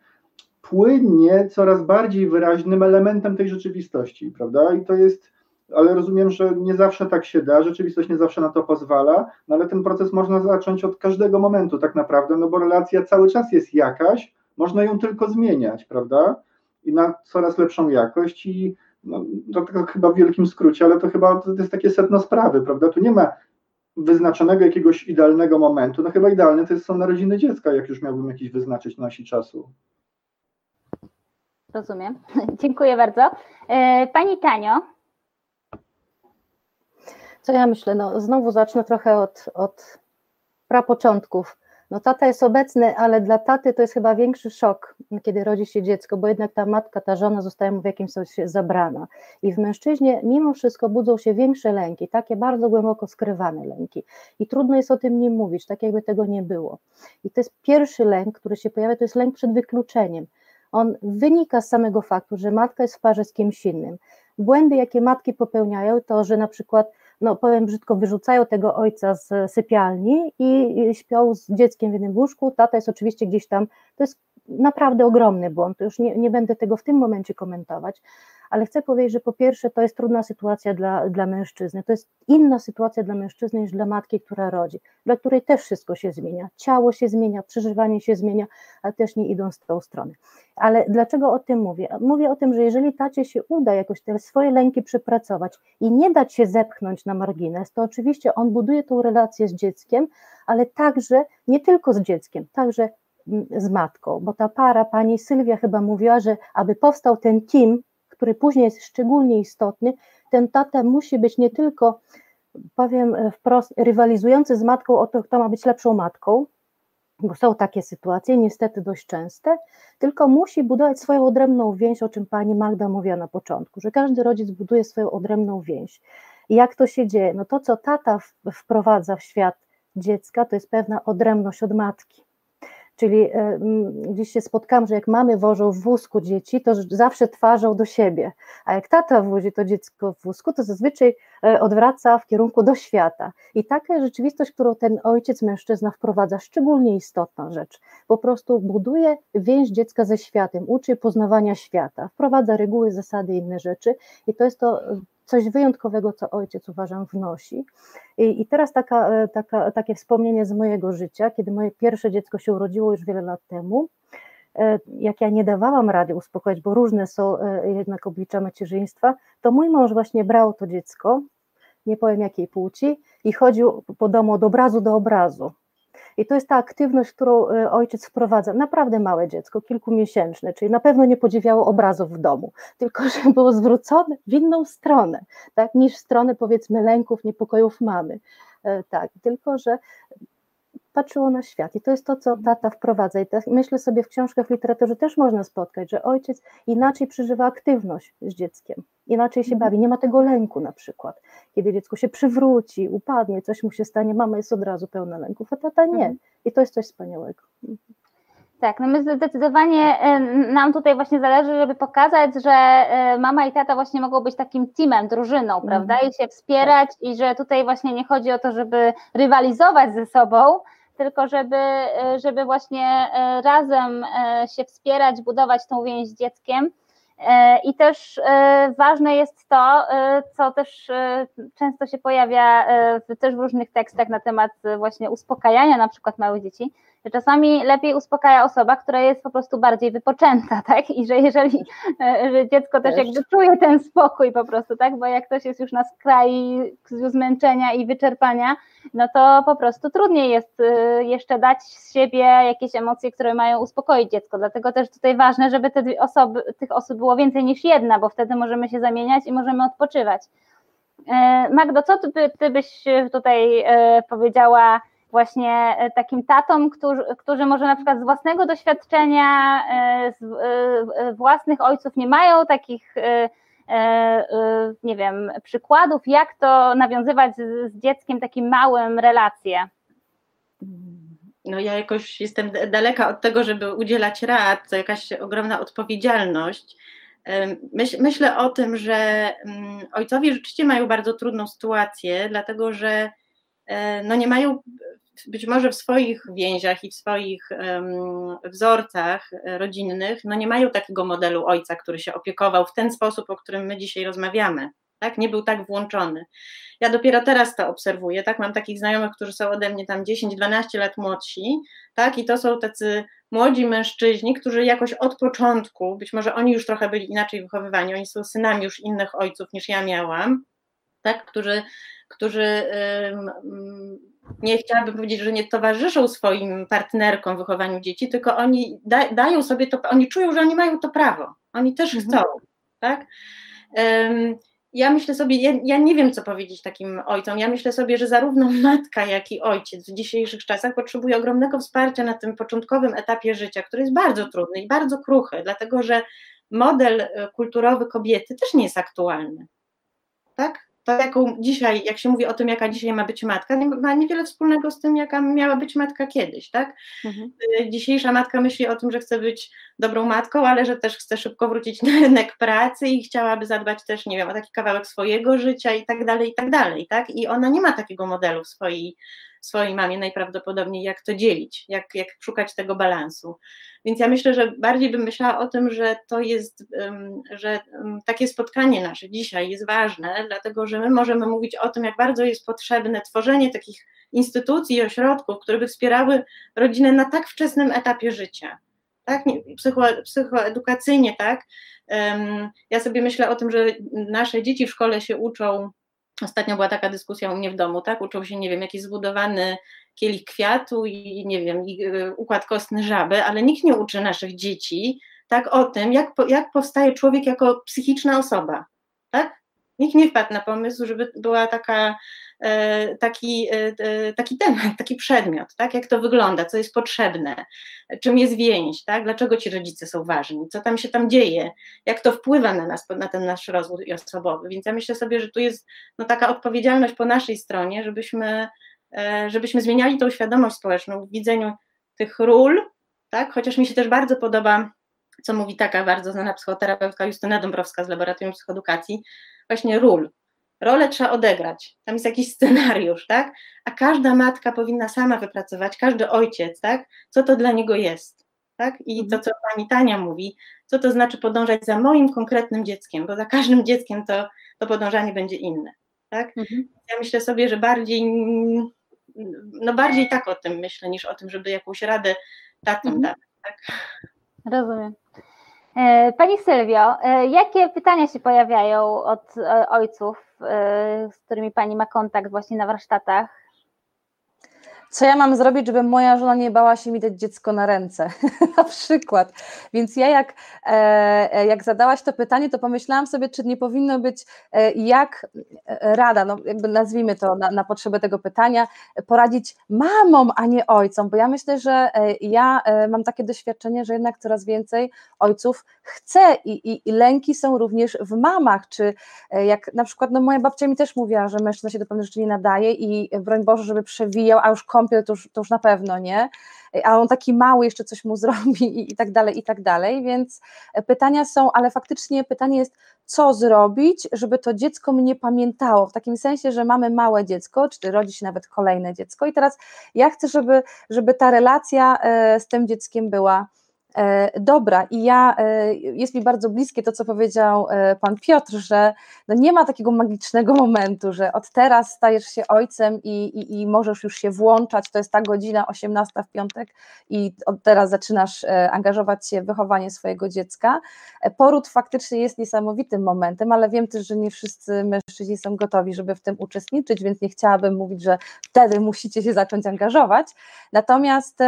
płynnie coraz bardziej wyraźnym elementem tej rzeczywistości, prawda? I to jest, ale rozumiem, że nie zawsze tak się da, rzeczywistość nie zawsze na to pozwala, no ale ten proces można zacząć od każdego momentu tak naprawdę, no bo relacja cały czas jest jakaś, można ją tylko zmieniać, prawda? I na coraz lepszą jakość i no, to chyba w wielkim skrócie, ale to chyba to jest takie setno sprawy, prawda? Tu nie ma wyznaczonego jakiegoś idealnego momentu, no chyba idealne to jest, są narodziny dziecka, jak już miałbym jakiś wyznaczyć na osi czasu. Rozumiem. *laughs* Dziękuję bardzo. E, pani Tanio. Co ja myślę? No, znowu zacznę trochę od, od prapoczątków. No tata jest obecny, ale dla taty to jest chyba większy szok, kiedy rodzi się dziecko, bo jednak ta matka, ta żona zostaje mu w jakimś sensie zabrana. I w mężczyźnie mimo wszystko budzą się większe lęki, takie bardzo głęboko skrywane lęki. I trudno jest o tym nie mówić, tak jakby tego nie było. I to jest pierwszy lęk, który się pojawia, to jest lęk przed wykluczeniem on wynika z samego faktu, że matka jest w parze z kimś innym. Błędy, jakie matki popełniają, to że na przykład, no powiem brzydko, wyrzucają tego ojca z sypialni i śpią z dzieckiem w jednym łóżku. Tata jest oczywiście gdzieś tam, to jest naprawdę ogromny błąd, to już nie, nie będę tego w tym momencie komentować, ale chcę powiedzieć, że po pierwsze to jest trudna sytuacja dla, dla mężczyzny, to jest inna sytuacja dla mężczyzny niż dla matki, która rodzi, dla której też wszystko się zmienia, ciało się zmienia, przeżywanie się zmienia, a też nie idąc w tą stronę. Ale dlaczego o tym mówię? Mówię o tym, że jeżeli tacie się uda jakoś te swoje lęki przepracować i nie dać się zepchnąć na margines, to oczywiście on buduje tą relację z dzieckiem, ale także nie tylko z dzieckiem, także mm, z matką, bo ta para, pani Sylwia chyba mówiła, że aby powstał ten team, który później jest szczególnie istotny, ten tata musi być nie tylko, powiem wprost, rywalizujący z matką o to, kto ma być lepszą matką, bo są takie sytuacje, niestety dość częste, tylko musi budować swoją odrębną więź, o czym pani Magda mówiła na początku, że każdy rodzic buduje swoją odrębną więź. I jak to się dzieje? No to, co tata wprowadza w świat dziecka, to jest pewna odrębność od matki. Czyli e, gdzieś się spotkałam, że jak mamy wożą w wózku dzieci, to zawsze twarzą do siebie, a jak tata wozi to dziecko w wózku, to zazwyczaj e, odwraca w kierunku do świata. I taka rzeczywistość, którą ten ojciec, mężczyzna wprowadza, szczególnie istotna rzecz, po prostu buduje więź dziecka ze światem, uczy poznawania świata, wprowadza reguły, zasady inne rzeczy. I to jest to coś wyjątkowego, co ojciec uważam wnosi. I, i teraz taka, e, taka, takie wspomnienie z mojego życia, kiedy moje pierwsze dziecko się urodziło już wiele lat temu, e, jak ja nie dawałam rady uspokoić, bo różne są e, jednak oblicza macierzyństwa, to mój mąż właśnie brał to dziecko, nie powiem jakiej płci, i chodził po domu od obrazu do obrazu. I to jest ta aktywność, którą e, ojciec wprowadza. Naprawdę małe dziecko, kilkumiesięczne, czyli na pewno nie podziwiało obrazów w domu, *laughs* tylko że było zwrócone w inną stronę, tak, niż w stronę powiedzmy lęków, niepokojów mamy. E, tak, tylko że patrzyło na świat. I to jest to, co tata wprowadza. I tak myślę sobie, w książkach, w literaturze też można spotkać, że ojciec inaczej przeżywa aktywność z dzieckiem, inaczej się mhm. bawi, nie ma tego lęku na przykład. Kiedy dziecko się przywróci, upadnie, coś mu się stanie, mama jest od razu pełna lęków, a tata nie. Mhm. I to jest coś wspaniałego. Tak, no my zdecydowanie nam tutaj właśnie zależy, żeby pokazać, że mama i tata właśnie mogą być takim teamem, drużyną, mm. prawda? I się wspierać i że tutaj właśnie nie chodzi o to, żeby rywalizować ze sobą, tylko żeby, e, żeby właśnie e, razem e, się wspierać, budować tą więź z dzieckiem. I też ważne jest to, co też często się pojawia też w różnych tekstach na temat właśnie uspokajania na przykład małych dzieci, że czasami lepiej uspokaja osoba, która jest po prostu bardziej wypoczęta, *laughs* tak? I że jeżeli e, że dziecko też, też jakby czuje ten spokój po prostu, tak? Bo jak ktoś jest już na skraju zmęczenia i wyczerpania, no to po prostu trudniej jest e, jeszcze dać z siebie jakieś emocje, które mają uspokoić dziecko. Dlatego też tutaj ważne, żeby te osoby, tych osób było więcej niż jedna, bo wtedy możemy się zamieniać i możemy odpoczywać. E, Magdo, co ty, ty byś tutaj powiedziała? Właśnie e, takim tatom, którzy, którzy może na przykład z własnego doświadczenia, e, z e, własnych ojców nie mają takich, nie wiem, przykładów, jak to nawiązywać z, dzieckiem takim małym relacje. No ja jakoś jestem daleka od tego, żeby udzielać rad, to jakaś ogromna odpowiedzialność. Myśl, myślę o tym, że mm, ojcowie rzeczywiście mają bardzo trudną sytuację, dlatego że no nie mają być może w swoich więziach i w swoich um, wzorcach rodzinnych, no nie mają takiego modelu ojca, który się opiekował w ten sposób, o którym my dzisiaj rozmawiamy. Tak, nie był tak włączony. Ja dopiero teraz to obserwuję, tak, mam takich znajomych, którzy są ode mnie tam 10-12 lat młodsi, tak, i to są tacy młodzi mężczyźni, którzy jakoś od początku, być może oni już trochę byli inaczej wychowywani, oni są synami już innych ojców niż ja miałam, tak, którzy, którzy nie chciałabym powiedzieć, że nie towarzyszą swoim partnerkom w wychowaniu dzieci, tylko oni da, dają sobie to, oni czują, że oni mają to prawo. Oni też mhm. chcą, tak? Um, ja myślę sobie, ja, ja, nie wiem, co powiedzieć takim ojcom. Ja myślę sobie, że zarówno matka, jak i ojciec w dzisiejszych czasach potrzebuje ogromnego wsparcia na tym początkowym etapie życia, który jest bardzo trudny i bardzo kruchy, dlatego że model e, kulturowy kobiety też nie jest aktualny. Tak? To jaką dzisiaj, jak się mówi o tym, jaka dzisiaj ma być matka, nie ma niewiele wspólnego z tym, jaka miała być matka kiedyś, tak? Mhm. Y, dzisiejsza matka myśli o tym, że chce być dobrą matką, ale że też chce szybko wrócić na rynek pracy i chciałaby zadbać też, nie wiem, o taki kawałek swojego życia i tak dalej, i tak dalej, tak? I ona nie ma takiego modelu w swojej swojej mamie najprawdopodobniej, jak to dzielić, jak, jak szukać tego balansu. Więc ja myślę, że bardziej bym myślała o tym, że to jest, że takie spotkanie nasze dzisiaj jest ważne, dlatego że my możemy mówić o tym, jak bardzo jest potrzebne tworzenie takich instytucji i ośrodków, które by wspierały rodzinę na tak wczesnym etapie życia. Tak, Psycho, psychoedukacyjnie, tak. Ja sobie myślę o tym, że nasze dzieci w szkole się uczą Ostatnio była taka dyskusja u mnie w domu, tak? Uczył się, nie wiem, jakiś zbudowany kielich kwiatu i nie wiem, i y, układ kostny żaby, ale nikt nie uczy naszych dzieci tak o tym, jak, jak powstaje człowiek jako psychiczna osoba, tak? Nikt nie wpadł na pomysł, żeby była taka, taki, e, e, taki temat, taki przedmiot, tak? jak to wygląda, co jest potrzebne, czym jest więź, tak? dlaczego ci rodzice są ważni, co tam się tam dzieje, jak to wpływa na nas, na ten nasz rozwój osobowy. Więc ja myślę sobie, że tu jest no, taka odpowiedzialność po naszej stronie, żebyśmy, żebyśmy zmieniali tą świadomość społeczną w widzeniu tych ról, tak? chociaż mi się też bardzo podoba, co mówi taka bardzo znana psychoterapeutka Justyna Dąbrowska z Laboratorium Psychoedukacji, właśnie ról. Rolę trzeba odegrać, tam jest jakiś scenariusz, tak? A każda matka powinna sama wypracować, każdy ojciec, tak? Co to dla niego jest, tak? I to, mhm. co pani Tania mówi, co to znaczy podążać za moim konkretnym dzieckiem, bo za każdym dzieckiem to, to podążanie będzie inne, tak? Mhm. Ja myślę sobie, że bardziej, no bardziej tak o tym myślę, niż o tym, żeby jakąś radę tatom mhm. dać, tak? Rozumiem. E, pani Sylwio, e, jakie pytania się pojawiają od e, ojców, z którymi Pani ma kontakt właśnie na warsztatach? Co ja mam zrobić, żeby moja żona nie bała się mi dać dziecko na ręce, *laughs* na przykład. Więc ja jak, e, e, jak zadałaś to pytanie, to pomyślałam sobie, czy nie powinno być e, jak rada, no jakby nazwijmy to na, na potrzebę tego pytania, poradzić mamom, a nie ojcom, bo ja myślę, że ja mam takie doświadczenie, że jednak coraz więcej ojców chce i, i, i lęki są również w mamach, czy jak na przykład, no moja babcia mi też mówiła, że mężczyzna się do pewnych rzeczy nie nadaje i broń Boże, żeby przewijał, a już kąpiel to już, to już na pewno nie, a on taki mały jeszcze coś mu *laughs* zrobi i, i tak dalej, i tak dalej, więc pytania są, ale faktycznie pytanie jest, co zrobić, żeby to dziecko mnie pamiętało, w takim sensie, że mamy małe dziecko, czy rodzi się nawet kolejne dziecko i teraz ja chcę, żeby, żeby ta relacja e, z tym dzieckiem była E, dobra, i ja, e, jest mi bardzo bliskie to, co powiedział e, pan Piotr, że no nie ma takiego magicznego *laughs* momentu, że od teraz stajesz się ojcem i, i, i możesz już się włączać, to jest ta godzina 18 w piątek i od teraz zaczynasz angażować się w wychowanie swojego dziecka. Poród faktycznie jest niesamowitym momentem, ale wiem też, że nie wszyscy mężczyźni są gotowi, żeby w tym uczestniczyć, więc nie chciałabym mówić, że wtedy musicie się zacząć angażować. Natomiast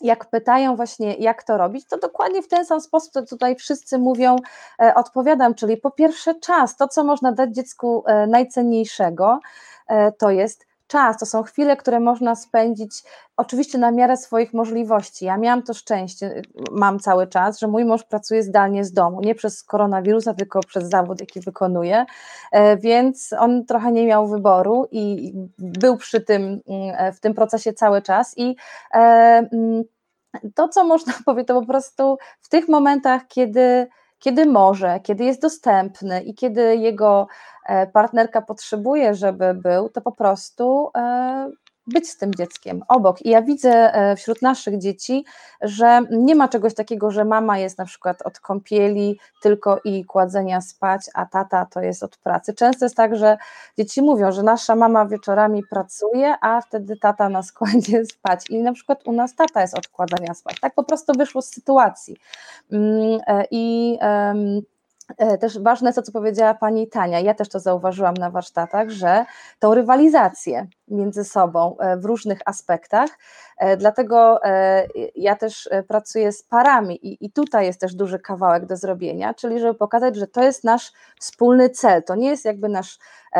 jak pytają właśnie, jak to robić, to dokładnie w ten sam sposób, co tutaj wszyscy mówią, e, odpowiadam, czyli po pierwsze czas, to co można dać dziecku e, najcenniejszego, e, to jest czas, to są chwile, które można spędzić oczywiście na miarę swoich możliwości. Ja miałam to szczęście, mam cały czas, że mój mąż pracuje zdalnie z domu, nie przez koronawirusa, tylko przez zawód, jaki wykonuje, więc on trochę nie miał wyboru i był przy tym, mm, w tym procesie cały czas. I mm, to, co można *laughs* powiedzieć, to po prostu w tych momentach, kiedy, kiedy może, kiedy jest dostępny i kiedy jego e, partnerka potrzebuje, żeby był, to po prostu e, być z tym dzieckiem obok. I ja widzę e, wśród naszych dzieci, że nie ma czegoś takiego, że mama jest na przykład od kąpieli tylko i kładzenia spać, a tata to jest od pracy. Często jest tak, że dzieci mówią, że nasza mama wieczorami pracuje, a wtedy tata nas kładzie *laughs* spać. I na przykład u nas tata jest od kładzenia spać. Tak po prostu wyszło z sytuacji. Mm, e, I E, też ważne to, co powiedziała pani Tania, ja też to zauważyłam na warsztatach, że tą rywalizację między sobą e, w różnych aspektach, e, dlatego ja też pracuję z parami i, i tutaj jest też duży kawałek do zrobienia, czyli żeby pokazać, że to jest nasz wspólny cel, to nie jest jakby nasz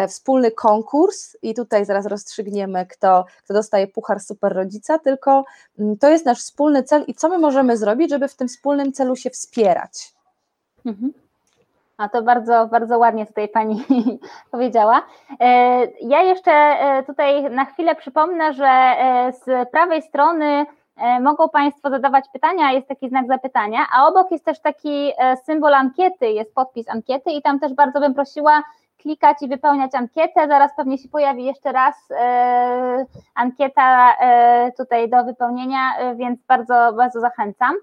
wspólny konkurs i tutaj zaraz rozstrzygniemy, kto, kto dostaje puchar super rodzica, tylko mm, to jest nasz wspólny cel i co my możemy zrobić, żeby w tym wspólnym celu się wspierać. Mhm. A to bardzo, bardzo ładnie tutaj Pani *laughs* powiedziała. E, ja jeszcze e, tutaj na chwilę przypomnę, że e, z prawej strony mogą Państwo zadawać pytania, jest taki znak zapytania, a obok jest też taki symbol ankiety, jest podpis ankiety i tam też bardzo bym prosiła klikać i wypełniać ankietę. Zaraz pewnie się pojawi jeszcze raz ankieta tutaj do wypełnienia, więc bardzo, bardzo zachęcam.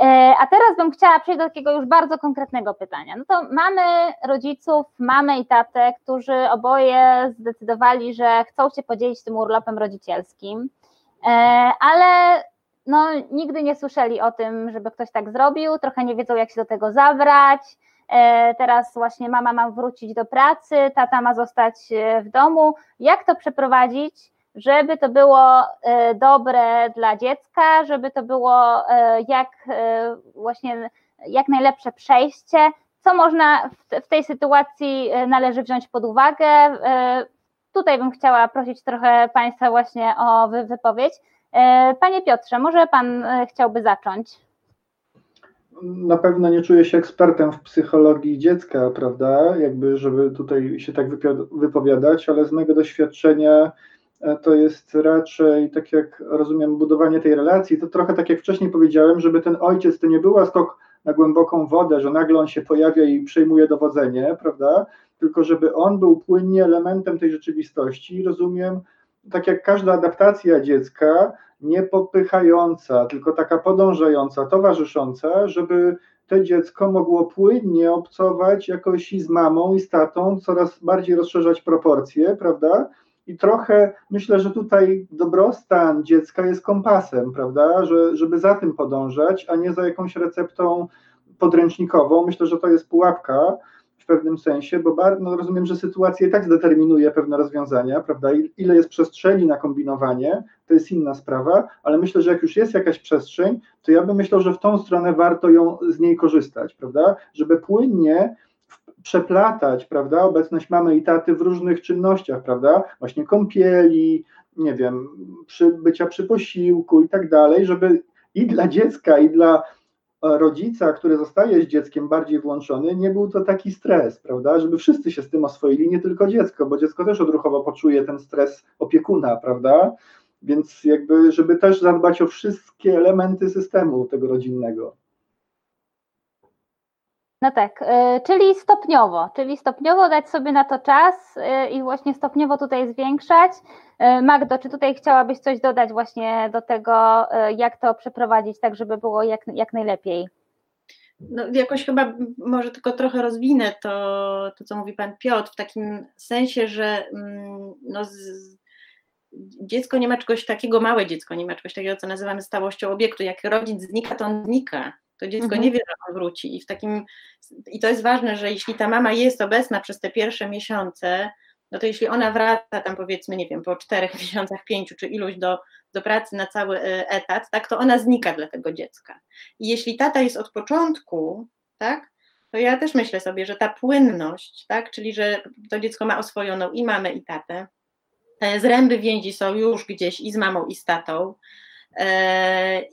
E, a teraz bym chciała przejść do takiego już bardzo konkretnego pytania. No to mamy rodziców, mamę i tatę, którzy oboje zdecydowali, że chcą się podzielić tym urlopem rodzicielskim, e, ale no, nigdy nie słyszeli o tym, żeby ktoś tak zrobił, trochę nie wiedzą, jak się do tego zabrać. E, teraz właśnie mama ma wrócić do pracy, tata ma zostać w domu. Jak to przeprowadzić? Żeby to było e, dobre dla dziecka, żeby to było e, jak e, właśnie jak najlepsze przejście, co można w, tej sytuacji należy wziąć pod uwagę. Tutaj bym chciała prosić trochę Państwa właśnie o wypowiedź. Panie Piotrze, może Pan chciałby zacząć? Na pewno nie czuję się ekspertem w psychologii dziecka, prawda? Jakby, żeby tutaj się tak wypowiadać, ale z mojego doświadczenia to jest raczej, tak jak rozumiem, budowanie tej relacji. To trochę tak jak wcześniej powiedziałem, żeby ten ojciec to nie była skok na głęboką wodę, że nagle on się pojawia i przejmuje dowodzenie, prawda? Tylko żeby on był płynnie elementem tej rzeczywistości. Rozumiem, tak jak każda adaptacja dziecka, nie popychająca, tylko taka podążająca, towarzysząca, żeby to dziecko mogło płynnie obcować jakoś i z mamą, i z tatą, coraz bardziej rozszerzać proporcje, prawda? I trochę myślę, że tutaj dobrostan dziecka jest kompasem, prawda? Że, żeby za tym podążać, a nie za jakąś receptą podręcznikową. Myślę, że to jest pułapka w pewnym sensie, bo bardzo, no rozumiem, że sytuacja i tak zdeterminuje pewne rozwiązania, prawda? Ile jest przestrzeni na kombinowanie, to jest inna sprawa, ale myślę, że jak już jest jakaś przestrzeń, to ja bym myślał, że w tą stronę warto ją z niej korzystać, prawda? Żeby płynnie przeplatać, prawda, obecność mamy i taty w różnych czynnościach, prawda, właśnie kąpieli, nie wiem, przy, bycia przy posiłku i tak dalej, żeby i dla dziecka, i dla rodzica, który zostaje z dzieckiem bardziej włączony, nie był to taki stres, prawda, żeby wszyscy się z tym oswoili, nie tylko dziecko, bo dziecko też odruchowo poczuje ten stres opiekuna, prawda, więc jakby, żeby też zadbać o wszystkie elementy systemu tego rodzinnego. No tak, e, czyli stopniowo, czyli stopniowo dać sobie na to czas e, i właśnie stopniowo tutaj zwiększać. E, Magdo, czy tutaj chciałabyś coś dodać właśnie do tego, jak to przeprowadzić, tak żeby było jak, jak najlepiej? No, jakoś chyba może tylko trochę rozwinę to, to, co mówi pan Piotr, w takim sensie, że mm, no, z, dziecko nie ma czegoś takiego, małe dziecko nie ma czegoś takiego, co nazywamy stałością obiektu. Jak rodzic znika, to on znika to dziecko mhm. nie wie, że on wróci. I, w takim, I to jest ważne, że jeśli ta mama jest obecna przez te pierwsze miesiące, no to jeśli ona wraca tam powiedzmy, nie wiem, po czterech *laughs* miesiącach, pięciu czy iluś do, do pracy na cały e, etat, tak, to ona znika dla tego dziecka. I jeśli tata jest od początku, tak, to ja też myślę sobie, że ta płynność, tak, czyli że to dziecko ma oswojoną i mamę, i tatę, zręby więzi są już gdzieś i z mamą, i z tatą, E,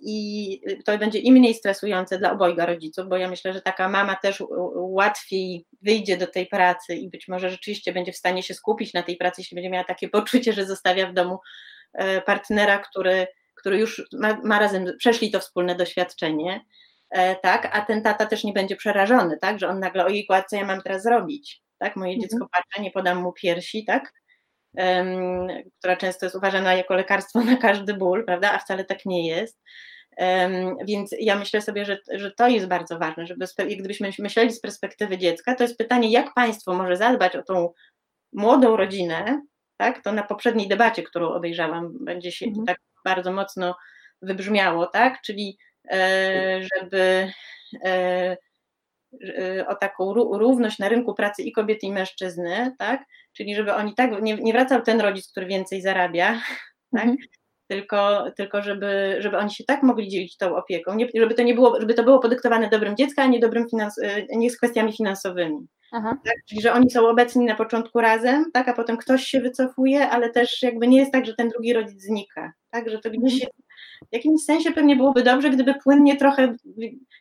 i to będzie i mniej stresujące dla obojga rodziców, bo ja myślę, że taka mama też łatwiej wyjdzie do tej pracy i być może rzeczywiście będzie w stanie się skupić na tej pracy, jeśli będzie miała takie *laughs* poczucie, że zostawia w domu e, partnera, który, który już ma, ma razem, przeszli to wspólne doświadczenie, e, tak, a ten tata też nie będzie przerażony, tak, że on nagle, ojej, co ja mam teraz zrobić, tak, moje mhm. dziecko patrzy, nie podam mu piersi, tak, która często jest uważana jako lekarstwo *laughs* na każdy ból, prawda, a wcale tak nie jest. Więc ja myślę sobie, że, że to jest bardzo ważne, żeby gdybyśmy myśleli z perspektywy dziecka, to jest pytanie, jak państwo może zadbać o tą młodą rodzinę, tak? To na poprzedniej debacie, którą obejrzałam, będzie się mhm. tak bardzo mocno wybrzmiało, tak? Czyli e, żeby e, o taką równość na rynku pracy i kobiety i mężczyzny, tak? czyli żeby oni tak, nie, nie wracał ten rodzic, który więcej zarabia, *laughs* tak? Mhm. Tylko, tylko żeby, żeby oni się tak mogli dzielić tą opieką, nie, żeby, to nie było, żeby to było podyktowane dobrym dziecka, a nie dobrym finans, y, nie z kwestiami finansowymi. Tak? Czyli, że oni są obecni na początku razem, tak, a potem ktoś się wycofuje, ale też jakby nie jest tak, że ten drugi rodzic znika, tak, że to gdzieś mhm. jest w jakimś sensie pewnie byłoby dobrze, gdyby płynnie trochę,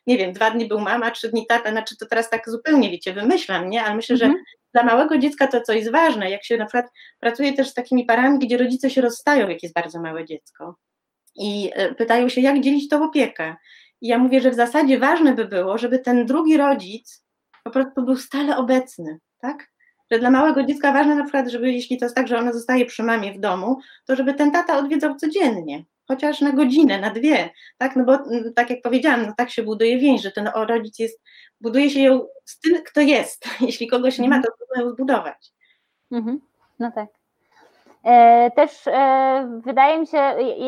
nie wiem, dwa dni był mama, trzy dni tata, znaczy to teraz tak zupełnie, wiecie, wymyślam, nie, ale myślę, że mhm. dla małego dziecka to, co jest ważne, jak się na przykład pracuje też z takimi parami, gdzie rodzice się rozstają, jak jest bardzo małe dziecko i e, pytają się, jak dzielić tą opiekę. I ja mówię, że w zasadzie ważne by było, żeby ten drugi rodzic po prostu był stale obecny, tak? Że dla małego dziecka ważne na przykład, żeby jeśli to jest tak, że ona zostaje przy mamie w domu, to żeby ten tata odwiedzał codziennie, chociaż na godzinę, na dwie, tak, no bo mm, tak jak powiedziałam, no tak się buduje więź, że ten rodzic jest, buduje się ją z tym, kto jest, *laughs* jeśli kogoś nie ma, to trudno ją zbudować. Mhm. No tak. E, też e, wydaje mi się,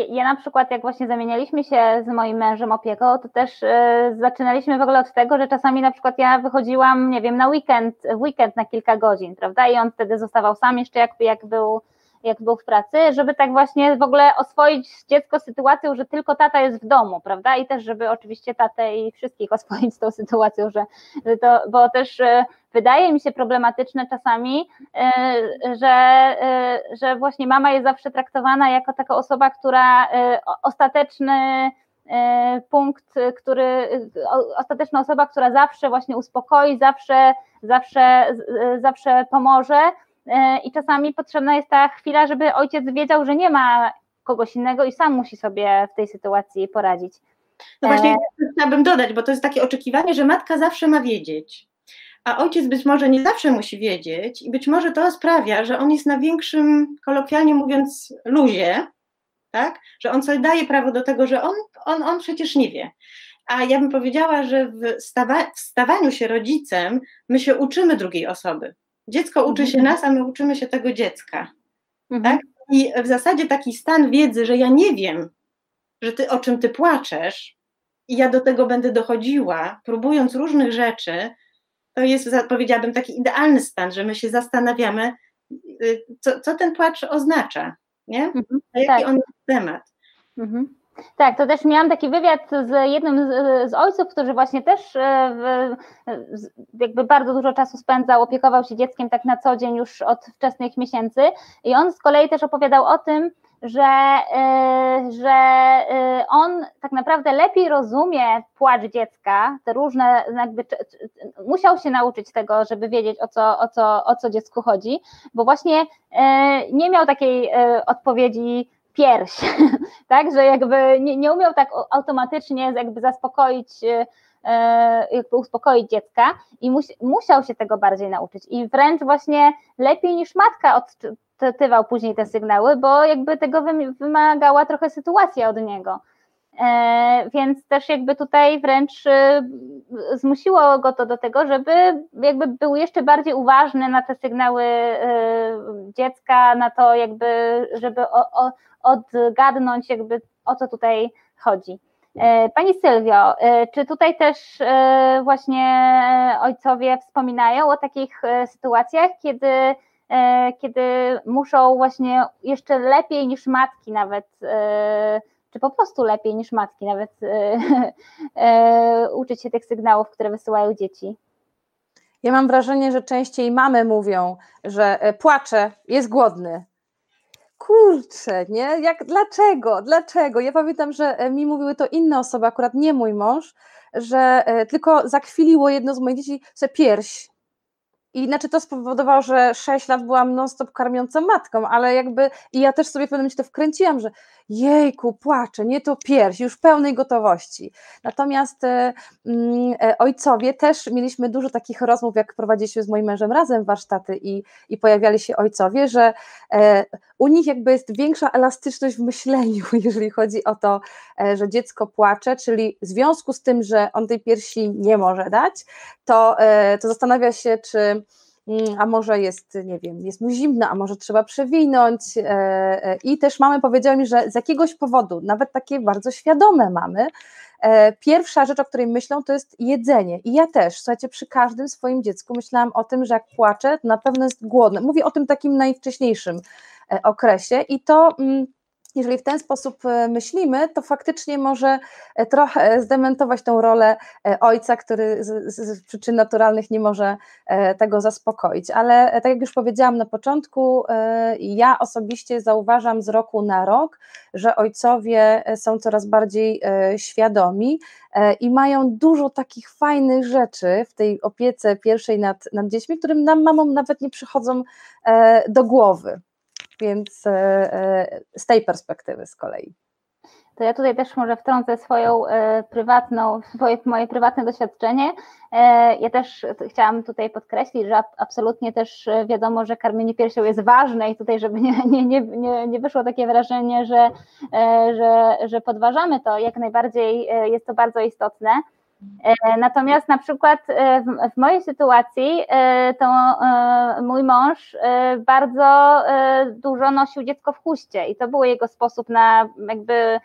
ja na przykład jak właśnie zamienialiśmy się z moim mężem opieką, to też e, zaczynaliśmy w ogóle od tego, że czasami na przykład ja wychodziłam, nie wiem, na weekend, w weekend na kilka godzin, prawda, i on wtedy zostawał sam jeszcze jak, jak był jak był w pracy, żeby tak właśnie w ogóle oswoić dziecko sytuacją, że tylko tata jest w domu, prawda? I też, żeby oczywiście tatę i wszystkich *laughs* oswoić z tą sytuacją, że, że to, bo też e, wydaje mi się problematyczne czasami, e, że, e, że właśnie mama jest zawsze traktowana jako taka osoba, która ostateczny punkt, który, ostateczna osoba, która zawsze właśnie uspokoi, zawsze, zawsze, zawsze pomoże, i czasami potrzebna jest ta chwila, żeby ojciec wiedział, że nie ma kogoś innego i sam musi sobie w tej sytuacji poradzić. No właśnie e, chciałabym dodać, bo to jest takie oczekiwanie, że matka zawsze ma wiedzieć, a ojciec być może nie zawsze musi wiedzieć i być może to sprawia, że on jest na większym, kolokwialnie mówiąc, luzie, tak? że on sobie daje prawo do tego, że on, on, on przecież nie wie. A ja bym powiedziała, że w, stawa, w stawaniu się rodzicem my się uczymy drugiej osoby. Dziecko uczy się mhm. nas, a my uczymy się tego dziecka. Mhm. Tak? I w zasadzie taki stan wiedzy, że ja nie wiem, że ty, o czym ty płaczesz, i ja do tego będę dochodziła, próbując różnych rzeczy, to jest, powiedziałabym, taki idealny stan, że my się zastanawiamy, y, co, co ten płacz oznacza, nie? Mhm, jaki tak. on jest temat. Mhm. Tak, to też miałam taki wywiad z jednym z, z ojców, który właśnie też e, w, jakby bardzo dużo czasu spędzał, opiekował się dzieckiem tak na co dzień już od wczesnych miesięcy. I on z kolei też opowiadał o tym, że, e, że e, on tak naprawdę lepiej rozumie płacz dziecka, te różne, jakby musiał się nauczyć tego, żeby wiedzieć o co, o co, o co dziecku chodzi, bo właśnie nie miał takiej odpowiedzi pierś, *laughs* tak, że jakby nie, nie umiał tak automatycznie jakby zaspokoić jakby uspokoić dziecka i musiał się tego bardziej nauczyć i wręcz właśnie lepiej niż matka odczytywał później te sygnały, bo jakby tego wymagała trochę sytuacja od niego. E, więc też jakby tutaj wręcz y, zmusiło go to do tego, żeby jakby był jeszcze bardziej uważny na te sygnały y, dziecka, na to jakby, żeby odgadnąć jakby o co tutaj chodzi. E, pani Sylwio, e, czy tutaj też właśnie ojcowie wspominają o takich sytuacjach, kiedy, kiedy muszą właśnie jeszcze lepiej niż matki nawet czy po prostu lepiej niż matki nawet e, e, *laughs* uczyć się tych sygnałów, które wysyłają dzieci? Ja mam wrażenie, że częściej mamy mówią, że e, płacze, jest głodny. Kurczę, nie? Jak, dlaczego? Dlaczego? Ja pamiętam, że mi mówiły to inne osoby, akurat nie mój mąż, że tylko zakwiliło jedno z moich dzieci, że pierś, i znaczy to spowodowało, że 6 lat byłam non-stop karmiącą matką, ale jakby i ja też sobie w pewnym momencie to wkręciłam, że jejku, płaczę, nie to pierś, już pełnej gotowości. Natomiast e, mm, e, ojcowie też mieliśmy dużo takich rozmów, jak prowadziliśmy z moim mężem razem warsztaty i, i pojawiali się ojcowie, że e, u nich jakby jest większa elastyczność w myśleniu, *laughs* jeżeli chodzi o to, że dziecko płacze, czyli w związku z tym, że on tej piersi nie może dać, to, to zastanawia się, czy a może jest, nie wiem, jest mu zimno, a może trzeba przewinąć e, i też mamy powiedziała mi, że z jakiegoś powodu, nawet takie bardzo świadome mamy, pierwsza rzecz, o której myślą, to jest jedzenie. I ja też, słuchajcie, przy każdym swoim dziecku myślałam o tym, że jak płaczę, to na pewno jest głodne. Mówię o tym takim najwcześniejszym E, okresie i to mm, jeżeli w ten sposób e, myślimy, to faktycznie może e, trochę zdementować tą rolę ojca, który z, z, przyczyn naturalnych nie może tego zaspokoić. Ale tak jak już powiedziałam na początku, ja osobiście zauważam z roku na rok, że ojcowie są coraz bardziej świadomi i mają dużo takich fajnych rzeczy w tej opiece pierwszej nad, nad dziećmi, którym nam mamom nawet nie przychodzą do głowy więc e, e, z tej perspektywy z kolei. To ja tutaj też może wtrącę swoją e, prywatną, swoje, moje prywatne doświadczenie. Ja też chciałam tutaj podkreślić, że absolutnie też wiadomo, że karmienie piersią jest ważne i tutaj, żeby nie, nie, nie, nie wyszło takie wrażenie, że, że, że podważamy to, jak najbardziej jest to bardzo istotne. E, natomiast na przykład e, w, mojej sytuacji e, to mój mąż bardzo dużo nosił dziecko w chuście i to był jego sposób na jakby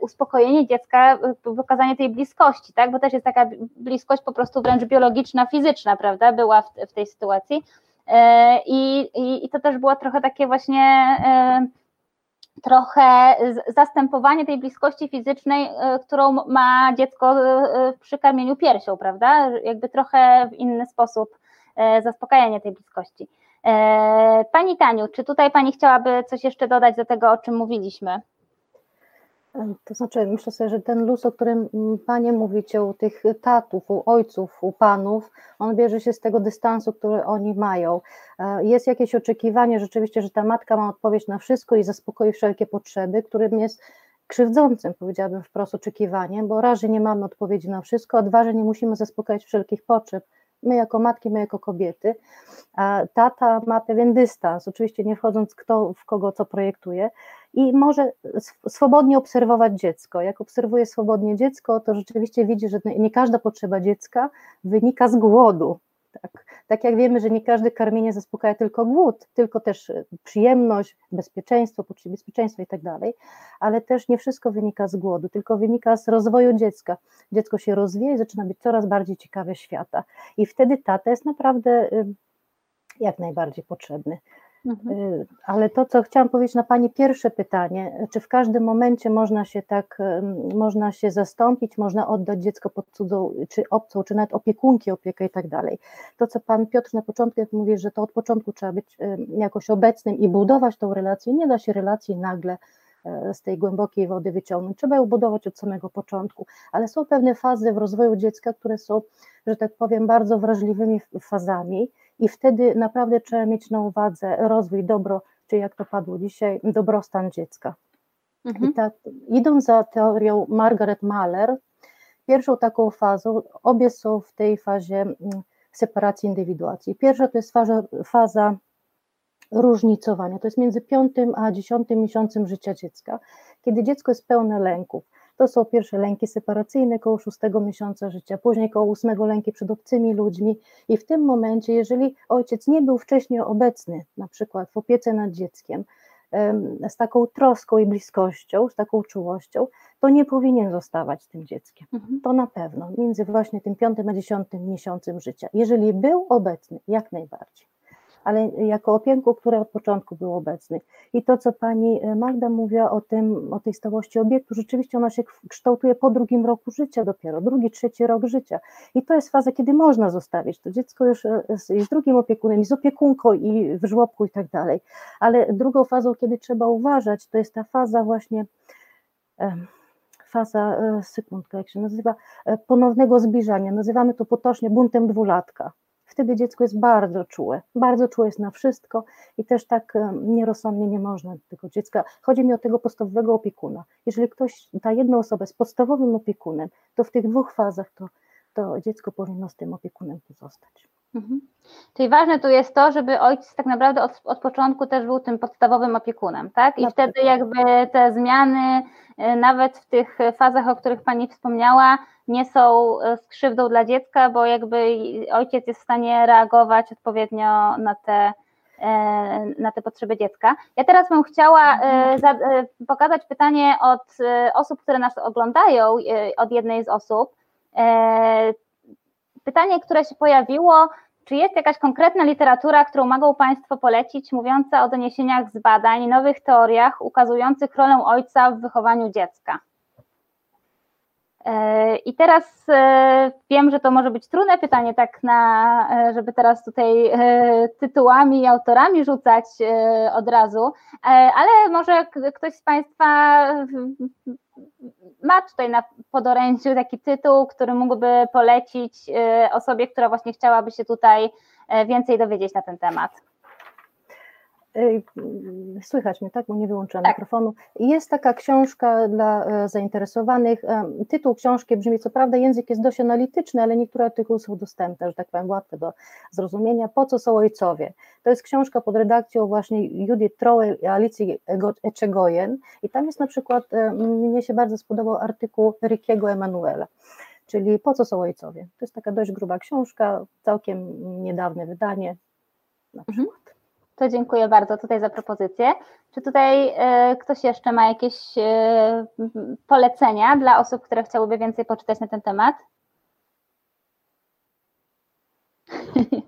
uspokojenie dziecka, pokazanie tej bliskości, tak? Bo też jest taka bliskość po prostu wręcz biologiczna, fizyczna, prawda? Była w, w tej sytuacji. I, i, I to też było trochę takie właśnie trochę zastępowanie tej bliskości fizycznej, e, którą ma dziecko e, przy karmieniu piersią, prawda? Jakby trochę w inny sposób e, zaspokajanie tej bliskości. Pani Taniu, czy tutaj Pani chciałaby coś jeszcze dodać do tego, o czym mówiliśmy? To znaczy, myślę sobie, że ten luz, o którym Panie mówicie, u tych tatów, u ojców, u panów, on bierze się z tego dystansu, który oni mają. E, jest jakieś oczekiwanie rzeczywiście, że ta matka ma odpowiedź na wszystko i zaspokoi wszelkie potrzeby, którym jest krzywdzącym, powiedziałabym wprost, oczekiwaniem, bo raz, że nie mamy odpowiedzi na wszystko, a dwa, że nie musimy zaspokajać wszelkich potrzeb my jako matki, my jako kobiety, a tata ma pewien dystans, oczywiście nie wchodząc kto w kogo co projektuje i może swobodnie obserwować dziecko. Jak obserwuje swobodnie dziecko, to rzeczywiście widzi, że nie każda potrzeba dziecka wynika z głodu, tak. Tak jak wiemy, że nie każde karmienie zaspokaja tylko głód, tylko też e, przyjemność, bezpieczeństwo, poczucie bezpieczeństwa i tak dalej, ale też nie wszystko wynika z głodu, tylko wynika z rozwoju dziecka. Dziecko się rozwija i zaczyna być coraz bardziej ciekawe świata i wtedy tata jest naprawdę jak najbardziej potrzebny. Mhm. Y, ale to, co chciałam powiedzieć na Pani pierwsze pytanie, czy w każdym momencie można się tak, można się zastąpić, można oddać dziecko pod cudzą, czy obcą, czy nawet opiekunki, opiekę i tak dalej. To, co Pan Piotr na początku jak mówi, że to od początku trzeba być jakoś obecnym i budować tą relację, nie da się relacji nagle z tej głębokiej wody wyciągnąć. Trzeba ją budować od samego początku, ale są pewne fazy w rozwoju dziecka, które są, że tak powiem, bardzo wrażliwymi fazami i wtedy naprawdę trzeba mieć na uwadze rozwój, dobro, czy jak to padło dzisiaj, dobrostan dziecka. Mhm. I tak, idąc za teorią Margaret Mahler, Pierwszą taką fazą, obie są w tej fazie mm, separacji indywiduacji. Pierwsza to jest faza, faza różnicowania, to jest między piątym a dziesiątym miesiącem życia dziecka, kiedy dziecko jest pełne lęków. To są pierwsze lęki separacyjne koło szóstego miesiąca życia, później koło ósmego lęki przed obcymi ludźmi i w tym momencie, jeżeli ojciec nie był wcześniej obecny, na przykład w opiece nad dzieckiem, z taką troską i bliskością, z taką czułością, to nie powinien zostawać tym dzieckiem. Mhm. To na pewno, między właśnie tym piątym a dziesiątym miesiącem życia. Jeżeli był obecny, jak najbardziej ale jako opiekun, który od początku był obecny. I to, co pani e, Magda mówiła o tym, o tej stałości obiektu, rzeczywiście ona się kształtuje po drugim roku życia dopiero, drugi, trzeci rok życia. I to jest faza, kiedy można zostawić to dziecko już e, z drugim opiekunem, i z opiekunką, i w żłobku i tak dalej. Ale drugą fazą, kiedy trzeba uważać, to jest ta faza właśnie faza, e, sekundka, jak się nazywa, ponownego zbliżania. Nazywamy to potocznie buntem dwulatka wtedy dziecko jest bardzo czułe, bardzo czułe jest na wszystko i też tak nierozsądnie nie można tego dziecka. Chodzi mi o tego podstawowego opiekuna. Jeżeli ktoś, ta jedna osoba jest podstawowym opiekunem, to w tych dwóch fazach to, to dziecko powinno z tym opiekunem pozostać. Mhm. Czyli ważne tu jest to, żeby ojciec tak naprawdę od, od początku też był tym podstawowym opiekunem, tak? I Na wtedy jakby te zmiany, e, nawet w tych fazach, o których Pani wspomniała, nie są e, skrzywdą dla dziecka, bo jakby ojciec jest w stanie reagować odpowiednio na te, e, na te potrzeby dziecka. Ja teraz bym chciała pokazać pytanie od osób, które nas oglądają, od jednej z osób. Pytanie, które się pojawiło, czy jest jakaś konkretna literatura, którą mogą Państwo polecić, mówiąca o doniesieniach z badań, nowych teoriach ukazujących rolę ojca w wychowaniu dziecka? E, I teraz e, wiem, że to może być trudne pytanie, tak na, e, żeby teraz tutaj tytułami i autorami rzucać od razu, ale może ktoś z Państwa ma tutaj na podorędziu taki tytuł, który mógłby polecić osobie, która właśnie chciałaby się tutaj więcej dowiedzieć na ten temat. Słychać mnie, tak? Bo nie wyłączyłam tak. mikrofonu. Jest taka książka dla e, zainteresowanych. Tytuł książki brzmi, co prawda język jest dość analityczny, ale niektóre artykuły są dostępne, że tak powiem, łatwe do zrozumienia. Po co są ojcowie? To jest książka pod redakcją właśnie Judith Trowell i Alicji Echegoyen i tam jest na przykład, mnie się bardzo spodobał artykuł Rickiego Emanuela czyli Po co są ojcowie? To jest taka dość gruba książka, całkiem niedawne wydanie na mhm. To dziękuję bardzo tutaj za propozycję. Czy tutaj y, ktoś jeszcze ma jakieś y, polecenia dla osób, które chciałyby więcej poczytać na ten temat? *laughs*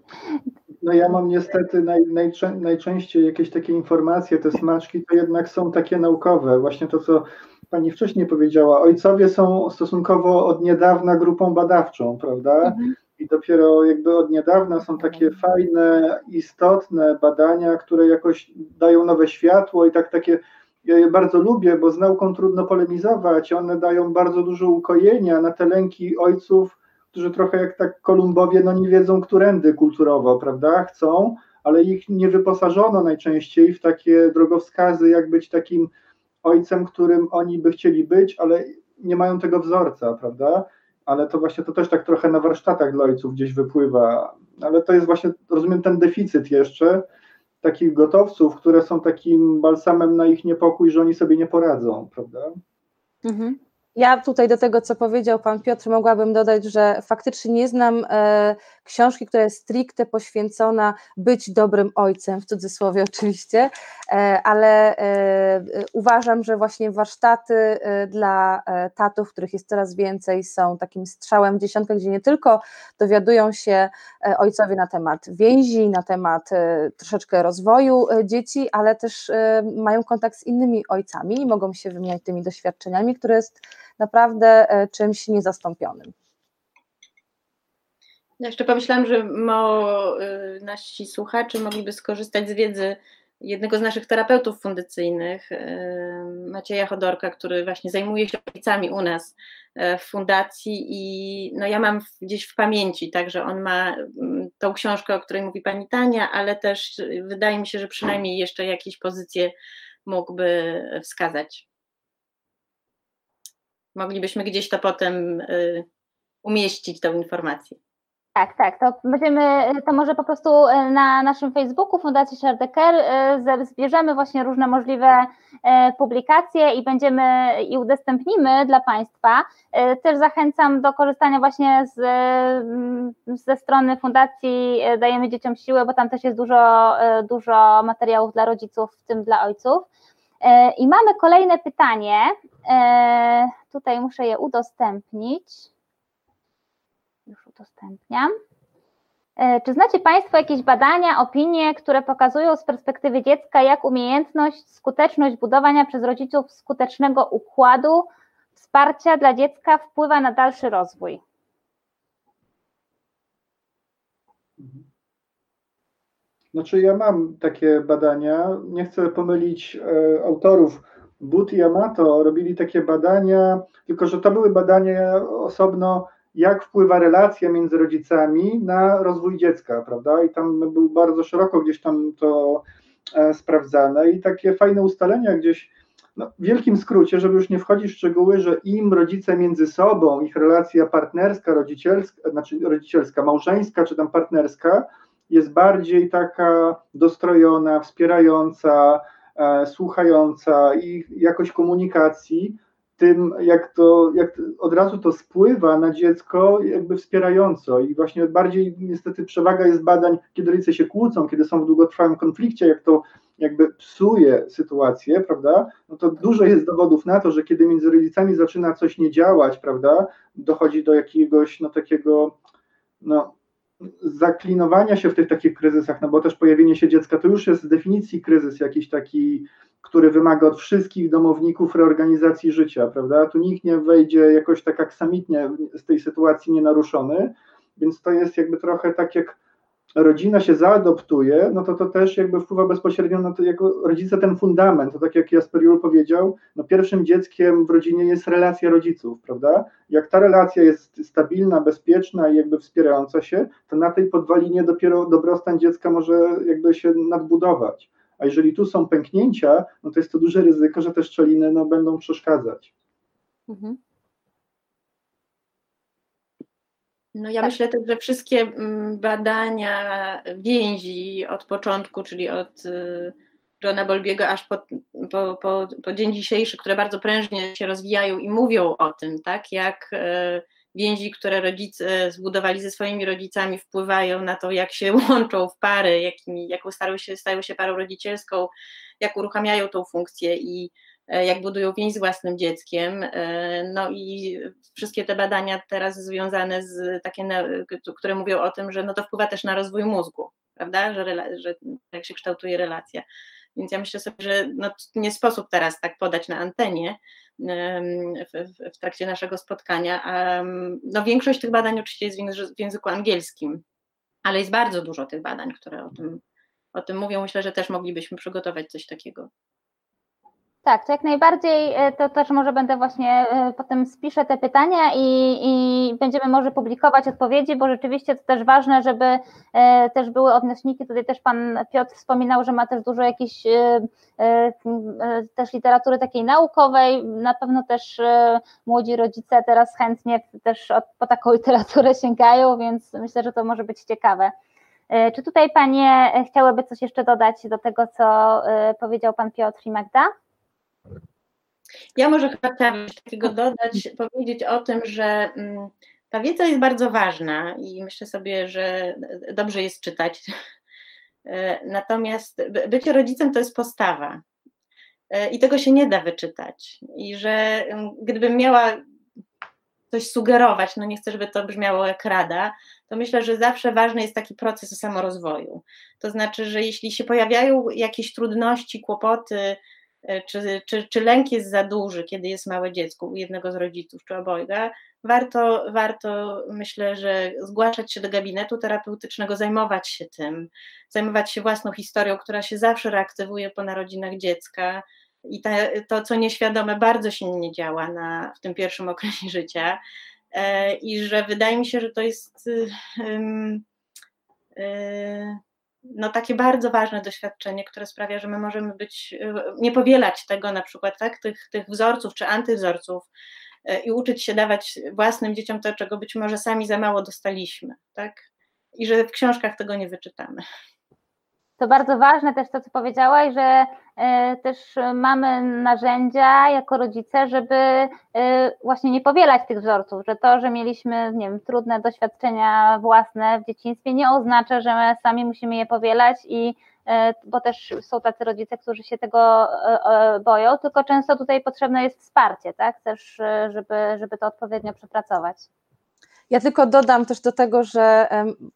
No ja mam niestety naj, najczę, najczęściej jakieś takie informacje, te smaczki to jednak są takie naukowe. Właśnie to, co Pani wcześniej powiedziała, ojcowie są stosunkowo od niedawna grupą badawczą, prawda? Mhm. I dopiero jakby od niedawna są takie fajne, istotne badania, które jakoś dają nowe światło i tak takie, ja je bardzo lubię, bo z nauką trudno polemizować, one dają bardzo dużo ukojenia na te lęki ojców, którzy trochę jak tak Kolumbowie, no nie wiedzą, którędy kulturowo, prawda, chcą, ale ich nie wyposażono najczęściej w takie drogowskazy, jak być takim ojcem, którym oni by chcieli być, ale nie mają tego wzorca, prawda? Ale to właśnie to też tak trochę na warsztatach dla ojców gdzieś wypływa, ale to jest właśnie, rozumiem, ten deficyt jeszcze takich gotowców, które są takim balsamem na ich niepokój, że oni sobie nie poradzą, prawda? Mhm. Ja tutaj do tego, co powiedział pan Piotr, mogłabym dodać, że faktycznie nie znam e, książki, która jest stricte poświęcona być dobrym ojcem, w cudzysłowie oczywiście, e, ale e, uważam, że właśnie warsztaty e, dla e, tatów, których jest coraz więcej, są takim strzałem w dziesiątkę, gdzie nie tylko dowiadują się e, ojcowie na temat więzi, na temat troszeczkę rozwoju dzieci, ale też mają kontakt z innymi ojcami i mogą się wymieniać tymi doświadczeniami, które jest naprawdę e, czymś niezastąpionym. Ja jeszcze pomyślałam, że mo, y, nasi słuchacze mogliby skorzystać z wiedzy jednego z naszych terapeutów fundacyjnych, y, Macieja Chodorka, który właśnie zajmuje się ojcami u nas e, w fundacji i no ja mam gdzieś w pamięci, także on ma mm, tą książkę, o której mówi pani Tania, ale też wydaje mi się, że przynajmniej jeszcze jakieś pozycje mógłby wskazać. Moglibyśmy gdzieś to potem umieścić, tą informację. Tak, tak, to będziemy, to może po prostu e, na naszym Facebooku Fundacji Shardeker e, zbierzemy właśnie różne możliwe publikacje i będziemy i udostępnimy dla Państwa. Też zachęcam do korzystania właśnie z, mm, ze strony Fundacji Dajemy Dzieciom Siłę, bo tam też jest dużo, dużo materiałów dla rodziców, w tym dla ojców. I mamy kolejne pytanie. Tutaj muszę je udostępnić już udostępniam. E, czy znacie Państwo jakieś badania, opinie, które pokazują z perspektywy dziecka, jak umiejętność, skuteczność budowania przez rodziców skutecznego układu wsparcia dla dziecka wpływa na dalszy rozwój? Znaczy, ja mam takie badania. Nie chcę pomylić e, autorów. But i Amato robili takie badania, tylko że to były badania osobno jak wpływa relacja między rodzicami na rozwój dziecka, prawda? I tam był bardzo szeroko gdzieś tam to e, sprawdzane i takie fajne ustalenia gdzieś, no, w wielkim skrócie, żeby już nie wchodzić w szczegóły, że im rodzice między sobą, ich relacja partnerska, rodzicielska, znaczy rodzicielska, małżeńska czy tam partnerska jest bardziej taka dostrojona, wspierająca, e, słuchająca i jakość komunikacji, tym, jak to, jak od razu to spływa na dziecko jakby wspierająco. I właśnie bardziej niestety przewaga jest badań, kiedy rodzice się kłócą, kiedy są w długotrwałym konflikcie, jak to jakby psuje sytuację, prawda, no to dużo jest dowodów na to, że kiedy między rodzicami zaczyna coś nie działać, prawda, dochodzi do jakiegoś, no takiego, no zaklinowania się w tych takich kryzysach, no bo też pojawienie się dziecka to już jest z definicji kryzys jakiś taki który wymaga od wszystkich domowników reorganizacji życia, prawda? Tu nikt nie wejdzie jakoś tak aksamitnie z tej sytuacji nienaruszony, więc to jest jakby trochę tak jak rodzina się zaadoptuje, no to to też jakby wpływa bezpośrednio na to, jako rodzice ten fundament, to tak jak Jasper Jul powiedział, no pierwszym dzieckiem w rodzinie jest relacja rodziców, prawda? Jak ta relacja jest stabilna, bezpieczna i jakby wspierająca się, to na tej podwalinie dopiero dobrostan dziecka może jakby się nadbudować. A jeżeli tu są pęknięcia, no to jest to duże ryzyko, że te szczeliny no, będą przeszkadzać. Mhm. No ja tak. myślę też, że wszystkie mm, badania więzi od początku, czyli od y, Johna Bolbiego aż po, po, po, po dzień dzisiejszy, które bardzo prężnie się rozwijają i mówią o tym, tak, jak y, więzi, które rodzice zbudowali ze swoimi rodzicami, wpływają na to, jak się *laughs* łączą w pary, jakimi, jaką stają się, stają się parą rodzicielską, jak uruchamiają tą funkcję i jak budują więź z własnym dzieckiem. E, no i wszystkie te badania teraz związane z takie, które mówią o tym, że no to wpływa też na rozwój mózgu, prawda, że, że jak się kształtuje relacja. Więc ja myślę sobie, że no, nie sposób teraz tak podać na antenie, w, w, trakcie naszego spotkania. No, większość tych badań oczywiście jest w języku angielskim, ale jest bardzo dużo tych badań, które o tym, o tym mówią. Myślę, że też moglibyśmy przygotować coś takiego. Tak, to jak najbardziej, e, to też może będę właśnie, e, potem spiszę te pytania i, i będziemy może publikować odpowiedzi, bo rzeczywiście to też ważne, żeby e, też były odnośniki, tutaj też Pan Piotr wspominał, że ma też dużo jakiejś też literatury takiej naukowej, na pewno też młodzi rodzice teraz chętnie też po taką literaturę sięgają, więc myślę, że to może być ciekawe. Czy tutaj Panie chciałyby coś jeszcze dodać do tego, co powiedział Pan Piotr i Magda? Ja może chciałabym takiego dodać, powiedzieć o tym, że mm, ta wiedza jest bardzo ważna i myślę sobie, że dobrze jest czytać. *laughs* E, natomiast bycie rodzicem to jest postawa. E, I tego się nie da wyczytać. I że mm, gdybym miała coś sugerować, no nie chcę, żeby to brzmiało jak rada, to myślę, że zawsze ważny jest taki proces samorozwoju. To znaczy, że jeśli się pojawiają jakieś trudności, kłopoty, czy, czy, czy lęk jest za duży, kiedy jest małe dziecko u jednego z rodziców, czy obojga, warto, warto myślę, że zgłaszać się do gabinetu terapeutycznego, zajmować się tym, zajmować się własną historią, która się zawsze reaktywuje po narodzinach dziecka. I te, to, co nieświadome, bardzo silnie działa na, w tym pierwszym *laughs* okresie życia. E, I że wydaje mi się, że to jest. Yy, yy, no takie bardzo ważne doświadczenie, które sprawia, że my możemy być, y, nie powielać tego na przykład, tak, tych, tych wzorców czy antywzorców i uczyć się dawać własnym dzieciom to, czego być może sami za mało dostaliśmy, tak? I że w książkach tego nie wyczytamy. To bardzo ważne też to, co powiedziałaś, że e, też mamy narzędzia jako rodzice, żeby e, właśnie nie powielać tych wzorców, że to, że mieliśmy, nie wiem, trudne doświadczenia własne w dzieciństwie nie oznacza, że my sami musimy je powielać i e, bo też są tacy rodzice, którzy się tego boją, tylko często tutaj potrzebne jest wsparcie, tak, też żeby, żeby to odpowiednio przepracować. Ja tylko dodam też do tego, że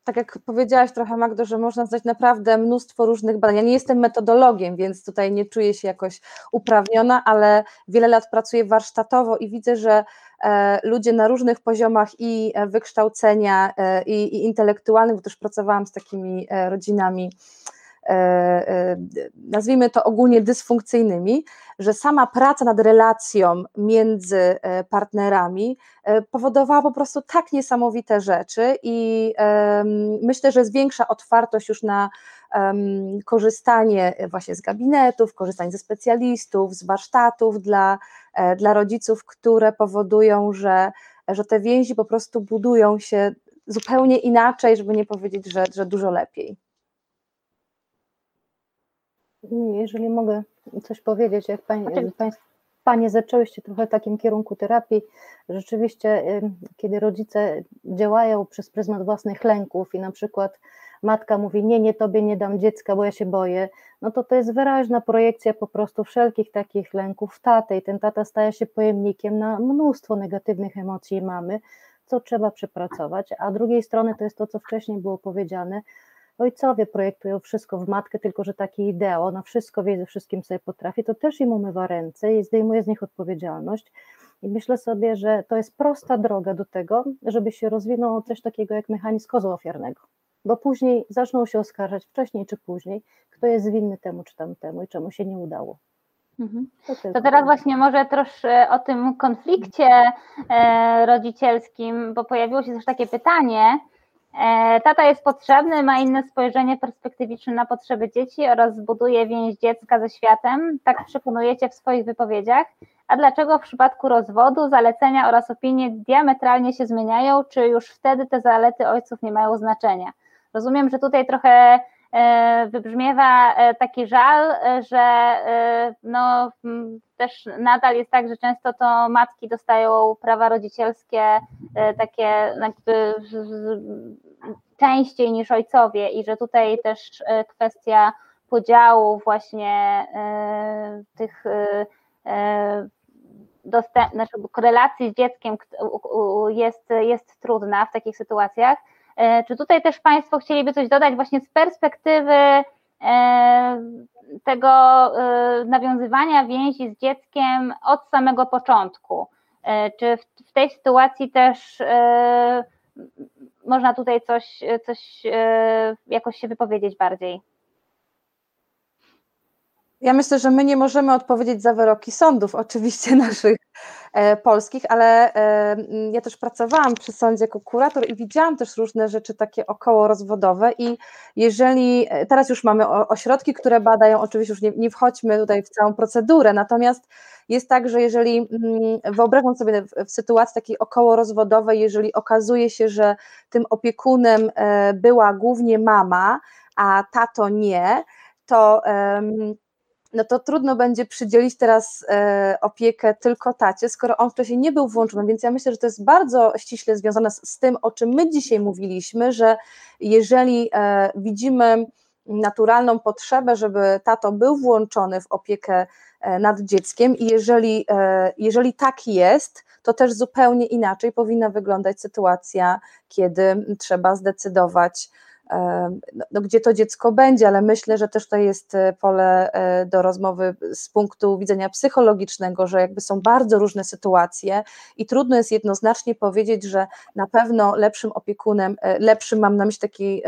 tak jak powiedziałaś trochę Magdo, że można zdać naprawdę mnóstwo różnych badań. Ja nie jestem metodologiem, więc tutaj nie czuję się jakoś uprawniona, ale wiele lat pracuję warsztatowo i widzę, że e, ludzie na różnych poziomach i e, wykształcenia e, i, i intelektualnych, bo też pracowałam z takimi rodzinami nazwijmy to ogólnie dysfunkcyjnymi, że sama praca nad relacją między e, partnerami powodowała po prostu tak niesamowite rzeczy i myślę, że zwiększa otwartość już na korzystanie właśnie z gabinetów, korzystanie ze specjalistów, z warsztatów dla, dla rodziców, które powodują, że, że te więzi po prostu budują się zupełnie inaczej, żeby nie powiedzieć, że, że dużo lepiej. Jeżeli mogę coś powiedzieć, jak pani, Panie zaczęłyście trochę w takim kierunku terapii, rzeczywiście kiedy rodzice działają przez pryzmat własnych lęków i na przykład matka mówi nie, nie tobie nie dam dziecka, bo ja się boję, no to to jest wyraźna projekcja po prostu wszelkich takich lęków w tatę i ten tata staje się pojemnikiem na mnóstwo negatywnych emocji mamy, co trzeba przepracować, a drugiej strony to jest to, co wcześniej było powiedziane, ojcowie projektują wszystko w matkę, tylko że taki ideał, ona wszystko wie, ze wszystkim sobie potrafi, to też im umywa ręce i zdejmuje z nich odpowiedzialność. I myślę sobie, że to jest prosta droga do tego, żeby się rozwinął coś takiego jak mechanizm kozła ofiarnego. Bo później zaczną się oskarżać, wcześniej czy później, kto jest winny temu czy tamtemu i czemu się nie udało. Mhm. To, teraz właśnie może troszkę o tym konflikcie e, rodzicielskim, bo pojawiło się też takie pytanie, tata jest potrzebny, ma inne spojrzenie perspektywiczne na potrzeby dzieci oraz zbuduje więź dziecka ze światem, tak przekonujecie w swoich wypowiedziach. A dlaczego w przypadku rozwodu zalecenia oraz opinie diametralnie się zmieniają, czy już wtedy te zalety ojców nie mają znaczenia? Rozumiem, że tutaj trochę e, wybrzmiewa e, taki żal, że no, też nadal jest tak, że często to matki dostają prawa rodzicielskie takie jakby częściej niż ojcowie i że tutaj też e, kwestia podziału właśnie e, tych e, dostęp, znaczy korelacji z dzieckiem jest, jest trudna w takich sytuacjach. Czy tutaj też Państwo chcieliby coś dodać właśnie z perspektywy tego nawiązywania więzi z dzieckiem od samego początku? Czy w tej sytuacji też można tutaj coś, coś e, jakoś się wypowiedzieć bardziej. Ja myślę, że my nie możemy odpowiedzieć za wyroki sądów, oczywiście naszych e, polskich, ale e, ja też pracowałam przy sądzie jako kurator i widziałam też różne rzeczy takie około rozwodowe i jeżeli, e, teraz już mamy ośrodki, które badają, oczywiście już nie, nie wchodźmy tutaj w całą procedurę, natomiast jest tak, że jeżeli mm, wyobrażam sobie w, sytuacji takiej około rozwodowej, jeżeli okazuje się, że tym opiekunem e, była głównie mama, a tato nie, to no to trudno będzie przydzielić teraz e, opiekę tylko tacie, skoro on wcześniej nie był włączony, więc ja myślę, że to jest bardzo ściśle związane z, z tym, o czym my dzisiaj mówiliśmy, że jeżeli e, widzimy naturalną potrzebę, żeby tato był włączony w opiekę e, nad dzieckiem i jeżeli, e, jeżeli tak jest, to też zupełnie inaczej powinna wyglądać sytuacja, kiedy trzeba zdecydować, no, no, gdzie to dziecko będzie, ale myślę, że też to jest e, pole e, do rozmowy z punktu widzenia psychologicznego, że jakby są bardzo różne sytuacje i trudno jest jednoznacznie powiedzieć, że na pewno lepszym opiekunem, e, lepszym mam na myśli takiej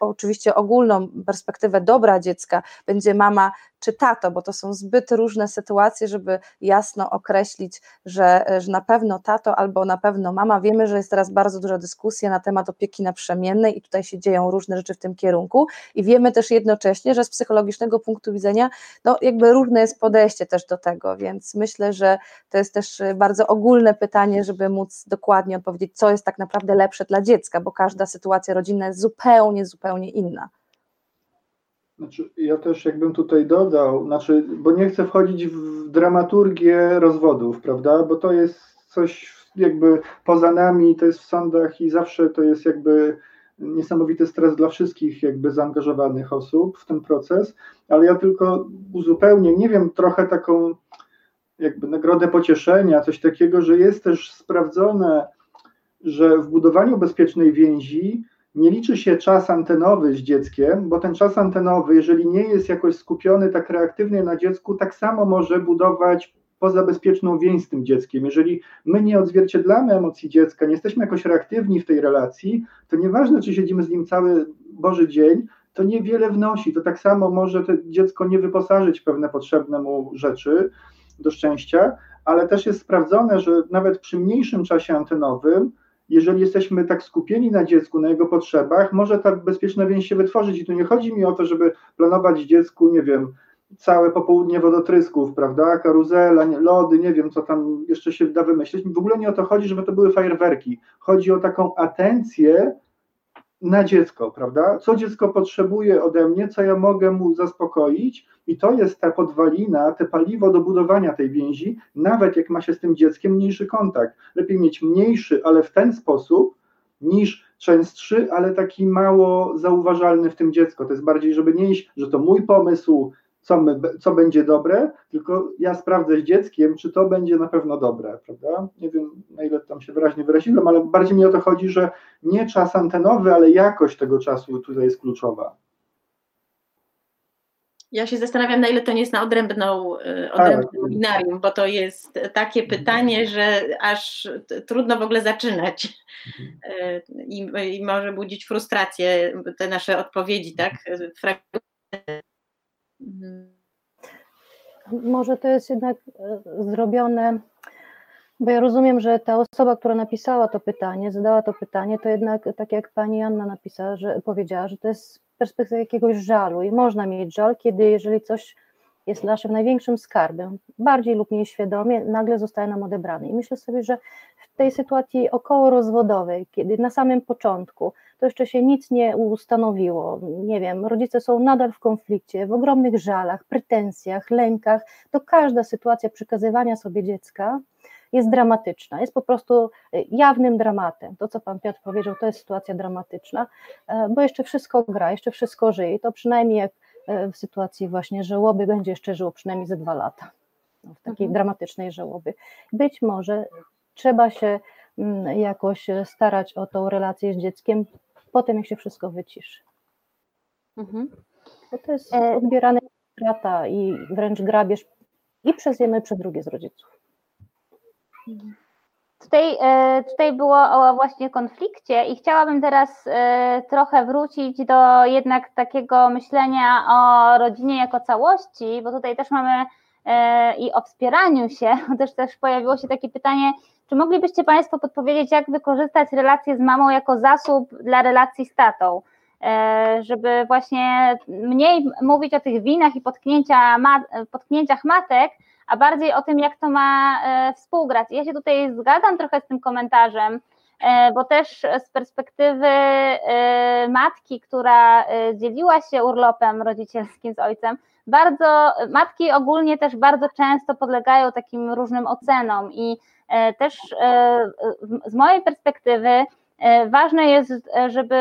oczywiście ogólną perspektywę dobra dziecka, będzie mama czy tato, bo to są zbyt różne sytuacje, żeby jasno określić, że, że na pewno tato albo na pewno mama. Wiemy, że jest teraz bardzo duża dyskusja na temat opieki naprzemiennej i tutaj się dzieją różne rzeczy w tym kierunku i wiemy też jednocześnie, że z psychologicznego punktu widzenia, no jakby różne jest podejście też do tego, więc myślę, że to jest też bardzo ogólne pytanie, żeby móc dokładnie odpowiedzieć, co jest tak naprawdę lepsze dla dziecka, bo każda sytuacja rodzinna jest zupełnie, zupełnie inna. Znaczy, ja też jakbym tutaj dodał, znaczy, bo nie chcę wchodzić w dramaturgię rozwodów, prawda? Bo to jest coś jakby poza nami, to jest w sądach i zawsze to jest jakby niesamowity stres dla wszystkich jakby zaangażowanych osób w ten proces, ale ja tylko uzupełnię, nie wiem, trochę taką jakby nagrodę pocieszenia, coś takiego, że jest też sprawdzone, że w budowaniu bezpiecznej więzi nie liczy się czas antenowy z dzieckiem, bo ten czas antenowy, jeżeli nie jest jakoś skupiony tak reaktywnie na dziecku, tak samo może budować pozabezpieczną więź z tym dzieckiem. Jeżeli my nie odzwierciedlamy emocji dziecka, nie jesteśmy jakoś reaktywni w tej relacji, to nieważne, czy siedzimy z nim cały Boży dzień, to niewiele wnosi. To tak samo może to dziecko nie wyposażyć pewne potrzebne mu rzeczy do szczęścia, ale też jest sprawdzone, że nawet przy mniejszym czasie antenowym, jeżeli jesteśmy tak skupieni na dziecku, na jego potrzebach, może ta bezpieczna więź się wytworzyć. I tu nie chodzi mi o to, żeby planować dziecku, nie wiem, całe popołudnie wodotrysków, prawda, karuzela, lody, nie wiem, co tam jeszcze się da wymyślić. W ogóle nie o to chodzi, żeby to były fajerwerki. Chodzi o taką atencję na dziecko, prawda? Co dziecko potrzebuje ode mnie, co ja mogę mu zaspokoić, i to jest ta podwalina, te paliwo do budowania tej więzi, nawet jak ma się z tym dzieckiem mniejszy kontakt. Lepiej mieć mniejszy, ale w ten sposób, niż częstszy, ale taki mało zauważalny w tym dziecko. To jest bardziej, żeby nie iść, że to mój pomysł, co, my, co będzie dobre, tylko ja sprawdzę z dzieckiem, czy to będzie na pewno dobre, prawda? Nie wiem, na ile tam się wyraźnie wyraziłem, ale bardziej mi o to chodzi, że nie czas antenowy, ale jakość tego czasu tutaj jest kluczowa. Ja się zastanawiam, na ile to nie jest na odrębną, y, tak. webinarium, bo to jest takie pytanie, że aż trudno w ogóle zaczynać y, i, i może budzić frustrację te nasze odpowiedzi, tak? Mhm. Może to jest jednak e, zrobione, bo ja rozumiem, że ta osoba, która napisała to pytanie, zadała to pytanie, to jednak tak jak pani Anna napisała, że powiedziała, że to jest perspektywy jakiegoś żalu i można mieć żal, kiedy jeżeli coś jest naszym największym skarbem, bardziej lub mniej świadomie, nagle zostaje nam odebrany. I myślę sobie, że w tej sytuacji około rozwodowej, kiedy na samym początku to jeszcze się nic nie ustanowiło, nie wiem, rodzice są nadal w konflikcie, w ogromnych żalach, pretensjach, lękach, to każda sytuacja przekazywania sobie dziecka jest dramatyczna, jest po prostu y, jawnym dramatem. To, co pan Piotr powiedział, to jest sytuacja dramatyczna, e, bo jeszcze wszystko gra, jeszcze wszystko żyje. To przynajmniej jak e, w sytuacji właśnie żałoby będzie jeszcze żyło przynajmniej ze dwa lata, no, w takiej mhm. dramatycznej żałoby. Być może trzeba się mm, jakoś starać o tą relację z dzieckiem, potem jak się wszystko wyciszy. Mhm. Bo to jest e, odbierane strata i wręcz grabież i przez jedno i przez drugie z rodziców. Tutaj, e, tutaj było o właśnie konflikcie i chciałabym teraz e, trochę wrócić do jednak takiego myślenia o rodzinie jako całości, bo tutaj też mamy i o wspieraniu się, *laughs* też też pojawiło się takie pytanie, czy moglibyście Państwo podpowiedzieć, jak wykorzystać relację z mamą jako zasób dla relacji z tatą? Żeby właśnie mniej mówić o tych winach i potknięcia, potknięciach matek, a bardziej o tym, jak to ma e, współgrać. Ja się tutaj zgadzam trochę z tym komentarzem, e, bo też z perspektywy e, matki, która dzieliła się urlopem rodzicielskim z ojcem, bardzo, matki ogólnie też bardzo często podlegają takim różnym ocenom i też z mojej perspektywy ważne jest, żeby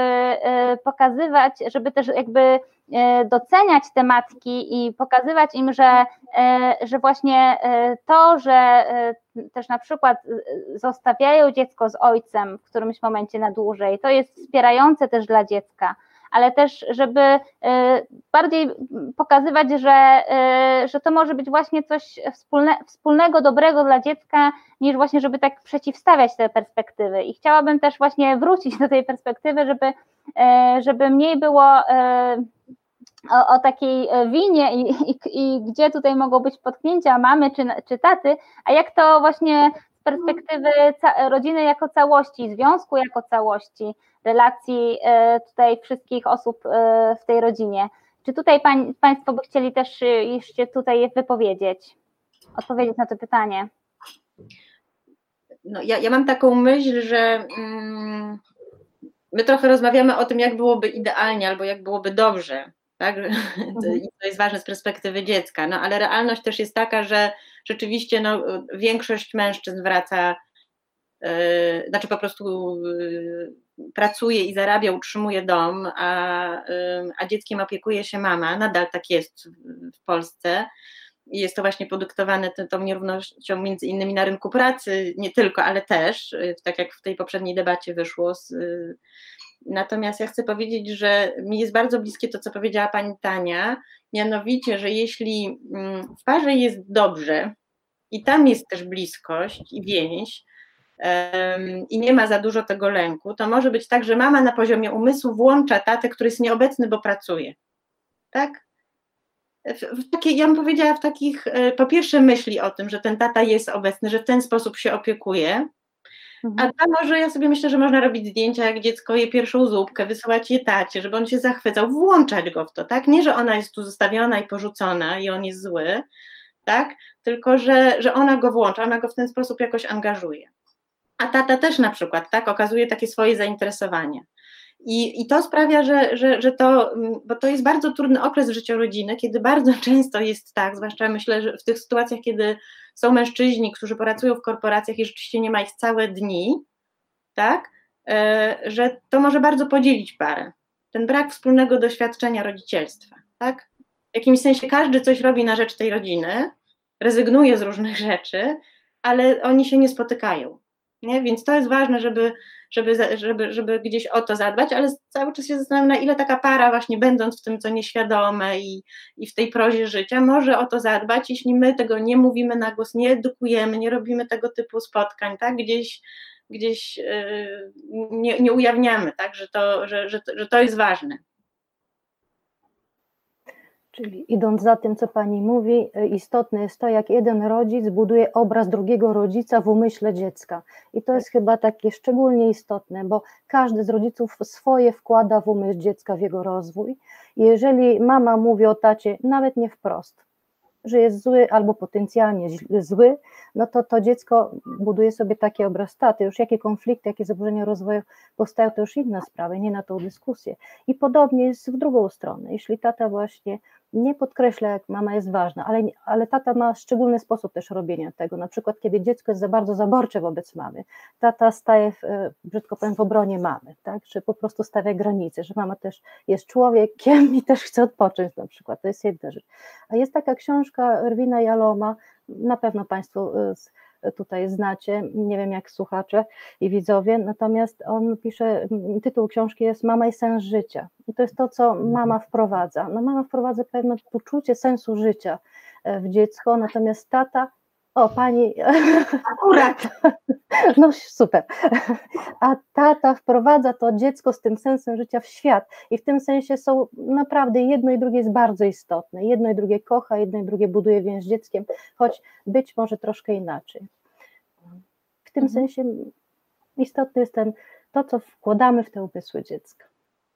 pokazywać, żeby też jakby E, doceniać te matki i pokazywać im, że, e, że właśnie e, to, że też na przykład zostawiają dziecko z ojcem w którymś momencie na dłużej, to jest wspierające też dla dziecka, ale też, żeby bardziej pokazywać, że, że to może być właśnie coś wspólne, wspólnego, dobrego dla dziecka, niż właśnie, żeby tak przeciwstawiać te perspektywy. I chciałabym też właśnie wrócić do tej perspektywy, żeby, żeby mniej było o, o takiej winie i, i, i, gdzie tutaj mogą być potknięcia mamy czy, czy taty, a jak to właśnie perspektywy rodziny jako całości, związku jako całości, relacji tutaj wszystkich osób w tej rodzinie. Czy tutaj pań, Państwo by chcieli też jeszcze tutaj wypowiedzieć, odpowiedzieć na to pytanie? No, ja, ja mam taką myśl, że mm, my trochę rozmawiamy o tym, jak byłoby idealnie albo jak byłoby dobrze. Tak? *laughs* Mhm. I to jest ważne z perspektywy dziecka, no ale realność też jest taka, że rzeczywiście no, większość mężczyzn wraca, yy, znaczy po prostu yy, pracuje i zarabia, utrzymuje dom, a, yy, a dzieckiem opiekuje się mama. Nadal tak jest w Polsce jest to właśnie podyktowane tą, tą nierównością między innymi na rynku pracy, nie tylko, ale też, y, tak jak w tej poprzedniej debacie wyszło. Z, y, natomiast ja chcę powiedzieć, że mi jest bardzo bliskie to, co powiedziała pani Tania, mianowicie, że jeśli mm, w parze jest dobrze i tam jest też bliskość i więź, i nie ma za dużo tego lęku, to może być tak, że mama na poziomie umysłu włącza tatę, który jest nieobecny, bo pracuje. Tak? W takiej, ja bym powiedziała, w takich, e, po pierwsze myśli o tym, że ten tata jest obecny, że w ten sposób się opiekuje, mhm. a może ja sobie myślę, że można robić zdjęcia, jak dziecko je pierwszą zupkę, wysyłać je tacie, żeby on się zachwycał, włączać go w to, tak? Nie, że ona jest tu zostawiona i porzucona i on jest zły, tak? Tylko, że, że ona go włącza, ona go w ten sposób jakoś angażuje. A tata też na przykład, tak? Okazuje takie swoje zainteresowanie. I, I to sprawia, że, że, że to, mm, bo to jest bardzo trudny okres w życiu rodziny, kiedy bardzo *laughs* często jest tak, zwłaszcza myślę, że w tych sytuacjach, kiedy są mężczyźni, którzy pracują w korporacjach i rzeczywiście nie ma ich całe dni, tak, e, że to może bardzo podzielić parę. Ten brak wspólnego doświadczenia rodzicielstwa, tak? W jakimś sensie każdy coś robi na rzecz tej rodziny, rezygnuje z różnych rzeczy, ale oni się nie spotykają. Nie? Więc to jest ważne, żeby, żeby, żeby, żeby gdzieś o to zadbać, ale cały czas się zastanawiam, na ile taka para, właśnie będąc w tym, co nieświadome i, i w tej prozie życia, może o to zadbać, jeśli my tego nie mówimy na głos, nie edukujemy, nie robimy tego typu spotkań, tak? Gdzieś, gdzieś yy, nie, nie ujawniamy, tak? Że, to, że, że, że to jest ważne. Czyli idąc za tym, co Pani mówi, e, istotne jest to, jak jeden rodzic buduje obraz drugiego rodzica w umyśle dziecka. I to jest chyba takie szczególnie istotne, bo każdy z rodziców swoje wkłada w umysł dziecka, w jego rozwój. Jeżeli mama mówi o tacie, nawet nie wprost, że jest zły albo potencjalnie zły, no to to dziecko buduje sobie taki obraz taty. Już jakie konflikty, jakie zaburzenia rozwoju powstają, to już inna sprawa, nie na tą dyskusję. I podobnie jest w drugą stronę. Jeśli tata właśnie nie podkreśla, jak mama jest ważna, ale, ale tata ma szczególny sposób też robienia tego. Na przykład, kiedy dziecko jest za bardzo zaborcze wobec mamy, tata staje, w, e, brzydko powiem, w obronie mamy, tak? czy po prostu stawia granice, że mama też jest człowiekiem i też chce odpocząć na przykład. To jest jedna rzecz. A jest taka książka Rwina Jaloma, na pewno Państwo e, tutaj znacie, nie wiem jak słuchacze i widzowie, natomiast on pisze, tytuł książki jest Mama i sens życia i to jest to, co mama wprowadza. No mama wprowadza pewne poczucie sensu życia e, w dziecko, natomiast tata o, pani. Akurat. *laughs* No super. A tata wprowadza to dziecko z tym sensem życia w świat. I w tym sensie są naprawdę jedno i drugie jest bardzo istotne. Jedno i drugie kocha, jedno i drugie buduje więź z dzieckiem, choć być może troszkę inaczej. W tym mhm. sensie istotne jest ten, to, co wkładamy w te umysły dziecka.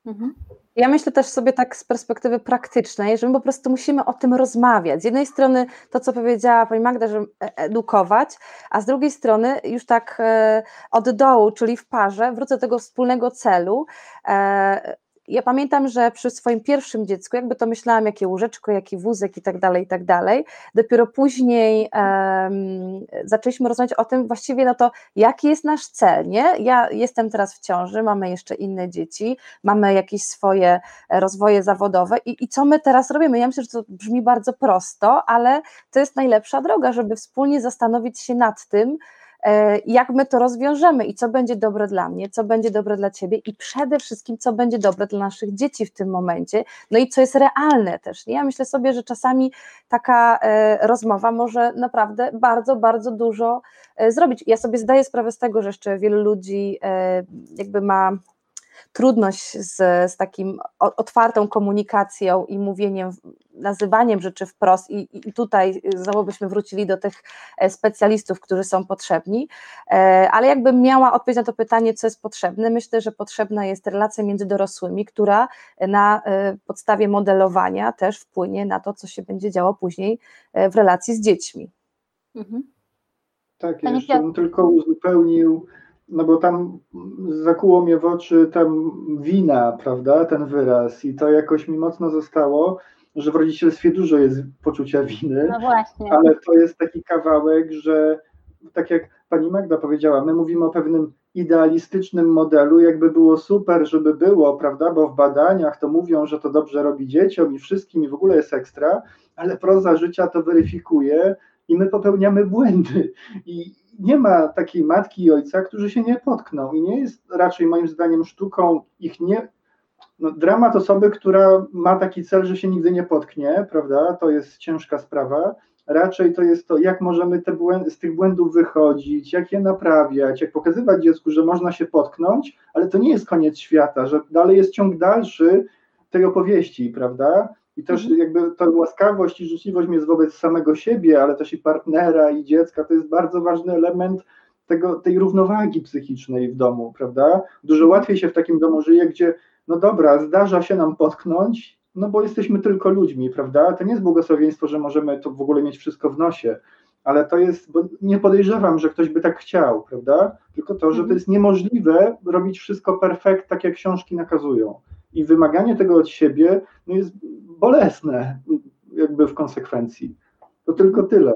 Mhm. Ja myślę też sobie tak z perspektywy praktycznej, że my po prostu musimy o tym rozmawiać. Z jednej strony to, co powiedziała pani Magda, że e, edukować, a z drugiej strony już tak e, od dołu, czyli w parze, wrócę do tego wspólnego celu, e, ja pamiętam, że przy swoim pierwszym dziecku, jakby to myślałam, jakie łóżeczko, jaki wózek i tak dalej, i tak dalej. Dopiero później um, zaczęliśmy rozmawiać o tym właściwie, no to jaki jest nasz cel, nie? Ja jestem teraz w ciąży, mamy jeszcze inne dzieci, mamy jakieś swoje rozwoje zawodowe i, i co my teraz robimy? Ja myślę, że to brzmi bardzo prosto, ale to jest najlepsza droga, żeby wspólnie zastanowić się nad tym, jak my to rozwiążemy i co będzie dobre dla mnie, co będzie dobre dla ciebie i przede wszystkim, co będzie dobre dla naszych dzieci w tym momencie, no i co jest realne też. Nie? Ja myślę sobie, że czasami taka e, rozmowa może naprawdę bardzo, bardzo dużo e, zrobić. Ja sobie zdaję sprawę z tego, że jeszcze wielu ludzi jakby ma trudność z, z takim otwartą komunikacją i mówieniem, nazywaniem rzeczy wprost i, i tutaj znowu byśmy wrócili do tych specjalistów, którzy są potrzebni, ale jakbym miała odpowiedź na to pytanie, co jest potrzebne, myślę, że potrzebna jest relacja między dorosłymi, która na podstawie modelowania też wpłynie na to, co się będzie działo później w relacji z dziećmi. Mhm. Tak, jeszcze bym tylko uzupełnił, no bo tam zakuło mnie w oczy tam wina, prawda, ten wyraz i to jakoś mi mocno zostało, że w rodzicielstwie dużo jest poczucia winy, no właśnie. ale to jest taki kawałek, że tak jak pani Magda powiedziała, my mówimy o pewnym idealistycznym modelu, jakby było super, żeby było, prawda, bo w badaniach to mówią, że to dobrze robi dzieciom i wszystkim i w ogóle jest ekstra, ale proza życia to weryfikuje i my popełniamy błędy. I nie ma takiej matki i ojca, którzy się nie potkną. I nie jest raczej moim zdaniem sztuką ich nie. No, dramat osoby, która ma taki cel, że się nigdy nie potknie, prawda? To jest ciężka sprawa. Raczej to jest to, jak możemy z tych błędów wychodzić, jak je naprawiać, jak pokazywać dziecku, że można się potknąć, ale to nie jest koniec świata, że dalej jest ciąg dalszy tej opowieści, prawda? I też mhm. jakby ta łaskawość i życzliwość jest wobec samego siebie, ale też i partnera i dziecka, to jest bardzo ważny element tego, tej równowagi psychicznej w domu, prawda? Dużo mhm. łatwiej się w takim domu żyje, gdzie no dobra, zdarza się nam potknąć, no bo jesteśmy tylko ludźmi, prawda? To nie jest błogosławieństwo, że możemy to w ogóle mieć wszystko w nosie, ale to jest, bo nie podejrzewam, że ktoś by tak chciał, prawda? Tylko to, że to mhm. jest niemożliwe robić wszystko perfekt, tak jak książki nakazują. I wymaganie tego od siebie no jest bolesne, jakby w konsekwencji. To tylko tyle.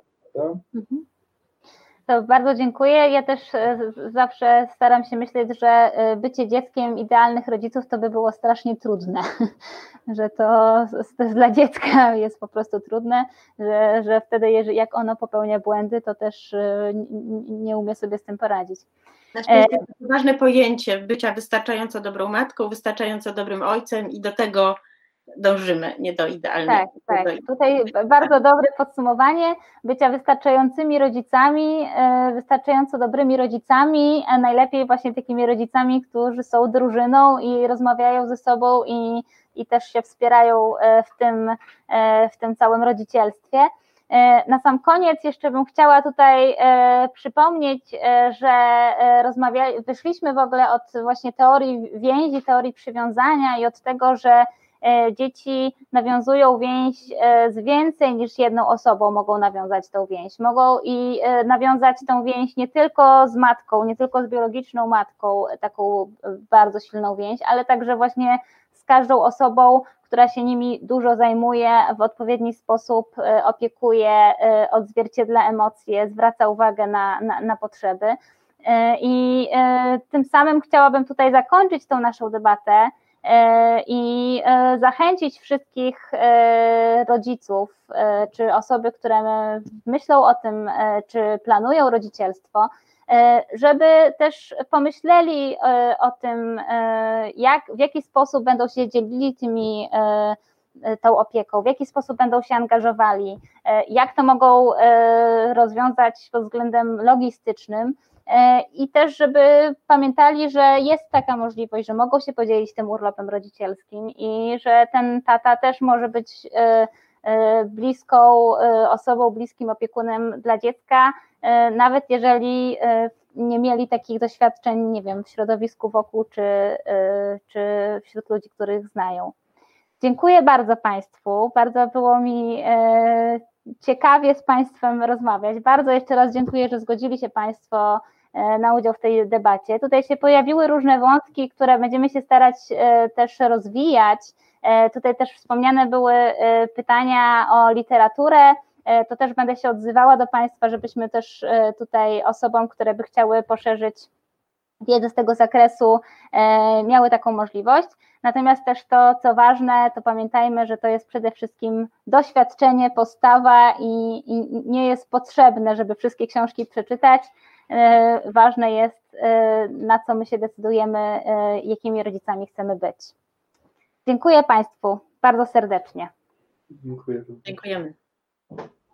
Mhm. To bardzo dziękuję. Ja też e, zawsze staram się myśleć, że e, bycie dzieckiem idealnych rodziców to by było strasznie trudne, *laughs* że to, to dla dziecka jest po prostu trudne, że, że wtedy jak ono popełnia błędy, to też e, nie umie sobie z tym poradzić. Szczęście to ważne pojęcie bycia wystarczająco dobrą matką, wystarczająco dobrym ojcem i do tego dążymy, nie do idealnego. Tak, tak. Tutaj bardzo dobre podsumowanie bycia wystarczającymi rodzicami, e, wystarczająco dobrymi rodzicami, a najlepiej właśnie takimi rodzicami, którzy są drużyną i rozmawiają ze sobą i, i też się wspierają e, w tym, e, w tym całym rodzicielstwie. Na sam koniec jeszcze bym chciała tutaj przypomnieć, że rozmawiali, wyszliśmy w ogóle od właśnie teorii więzi, teorii przywiązania i od tego, że E, dzieci nawiązują więź e, z więcej niż jedną osobą, mogą nawiązać tą więź. Mogą i e, nawiązać tą więź nie tylko z matką, nie tylko z biologiczną matką, taką bardzo silną więź, ale także właśnie z każdą osobą, która się nimi dużo zajmuje, w odpowiedni sposób opiekuje, odzwierciedla emocje, zwraca uwagę na, na, na potrzeby. I tym samym chciałabym tutaj zakończyć tą naszą debatę i zachęcić wszystkich rodziców, czy osoby, które myślą o tym, czy planują rodzicielstwo, żeby też pomyśleli o tym, jak, w jaki sposób będą się dzielili tymi tą opieką, w jaki sposób będą się angażowali, jak to mogą rozwiązać pod względem logistycznym, E, i też, żeby pamiętali, że jest taka możliwość, że mogą się podzielić tym urlopem rodzicielskim i że ten tata też może być e, e, bliską osobą, bliskim opiekunem dla dziecka, nawet jeżeli nie mieli takich doświadczeń, nie wiem, w środowisku wokół czy, czy wśród ludzi, których znają. Dziękuję bardzo Państwu. Bardzo było mi ciekawie z Państwem rozmawiać. Bardzo jeszcze raz dziękuję, że zgodzili się Państwo E, na udział w tej debacie. Tutaj się pojawiły różne wątki, które będziemy się starać e, też rozwijać. E, tutaj też wspomniane były pytania o literaturę. To też będę się odzywała do Państwa, żebyśmy też tutaj osobom, które by chciały poszerzyć wiedzę z tego zakresu, miały taką możliwość. Natomiast też to, co ważne, to pamiętajmy, że to jest przede wszystkim doświadczenie, postawa i, i nie jest potrzebne, żeby wszystkie książki przeczytać. E, ważne jest, e, na co my się decydujemy, e, jakimi rodzicami chcemy być. Dziękuję Państwu bardzo serdecznie. Dziękuję. Dziękujemy. Thank you.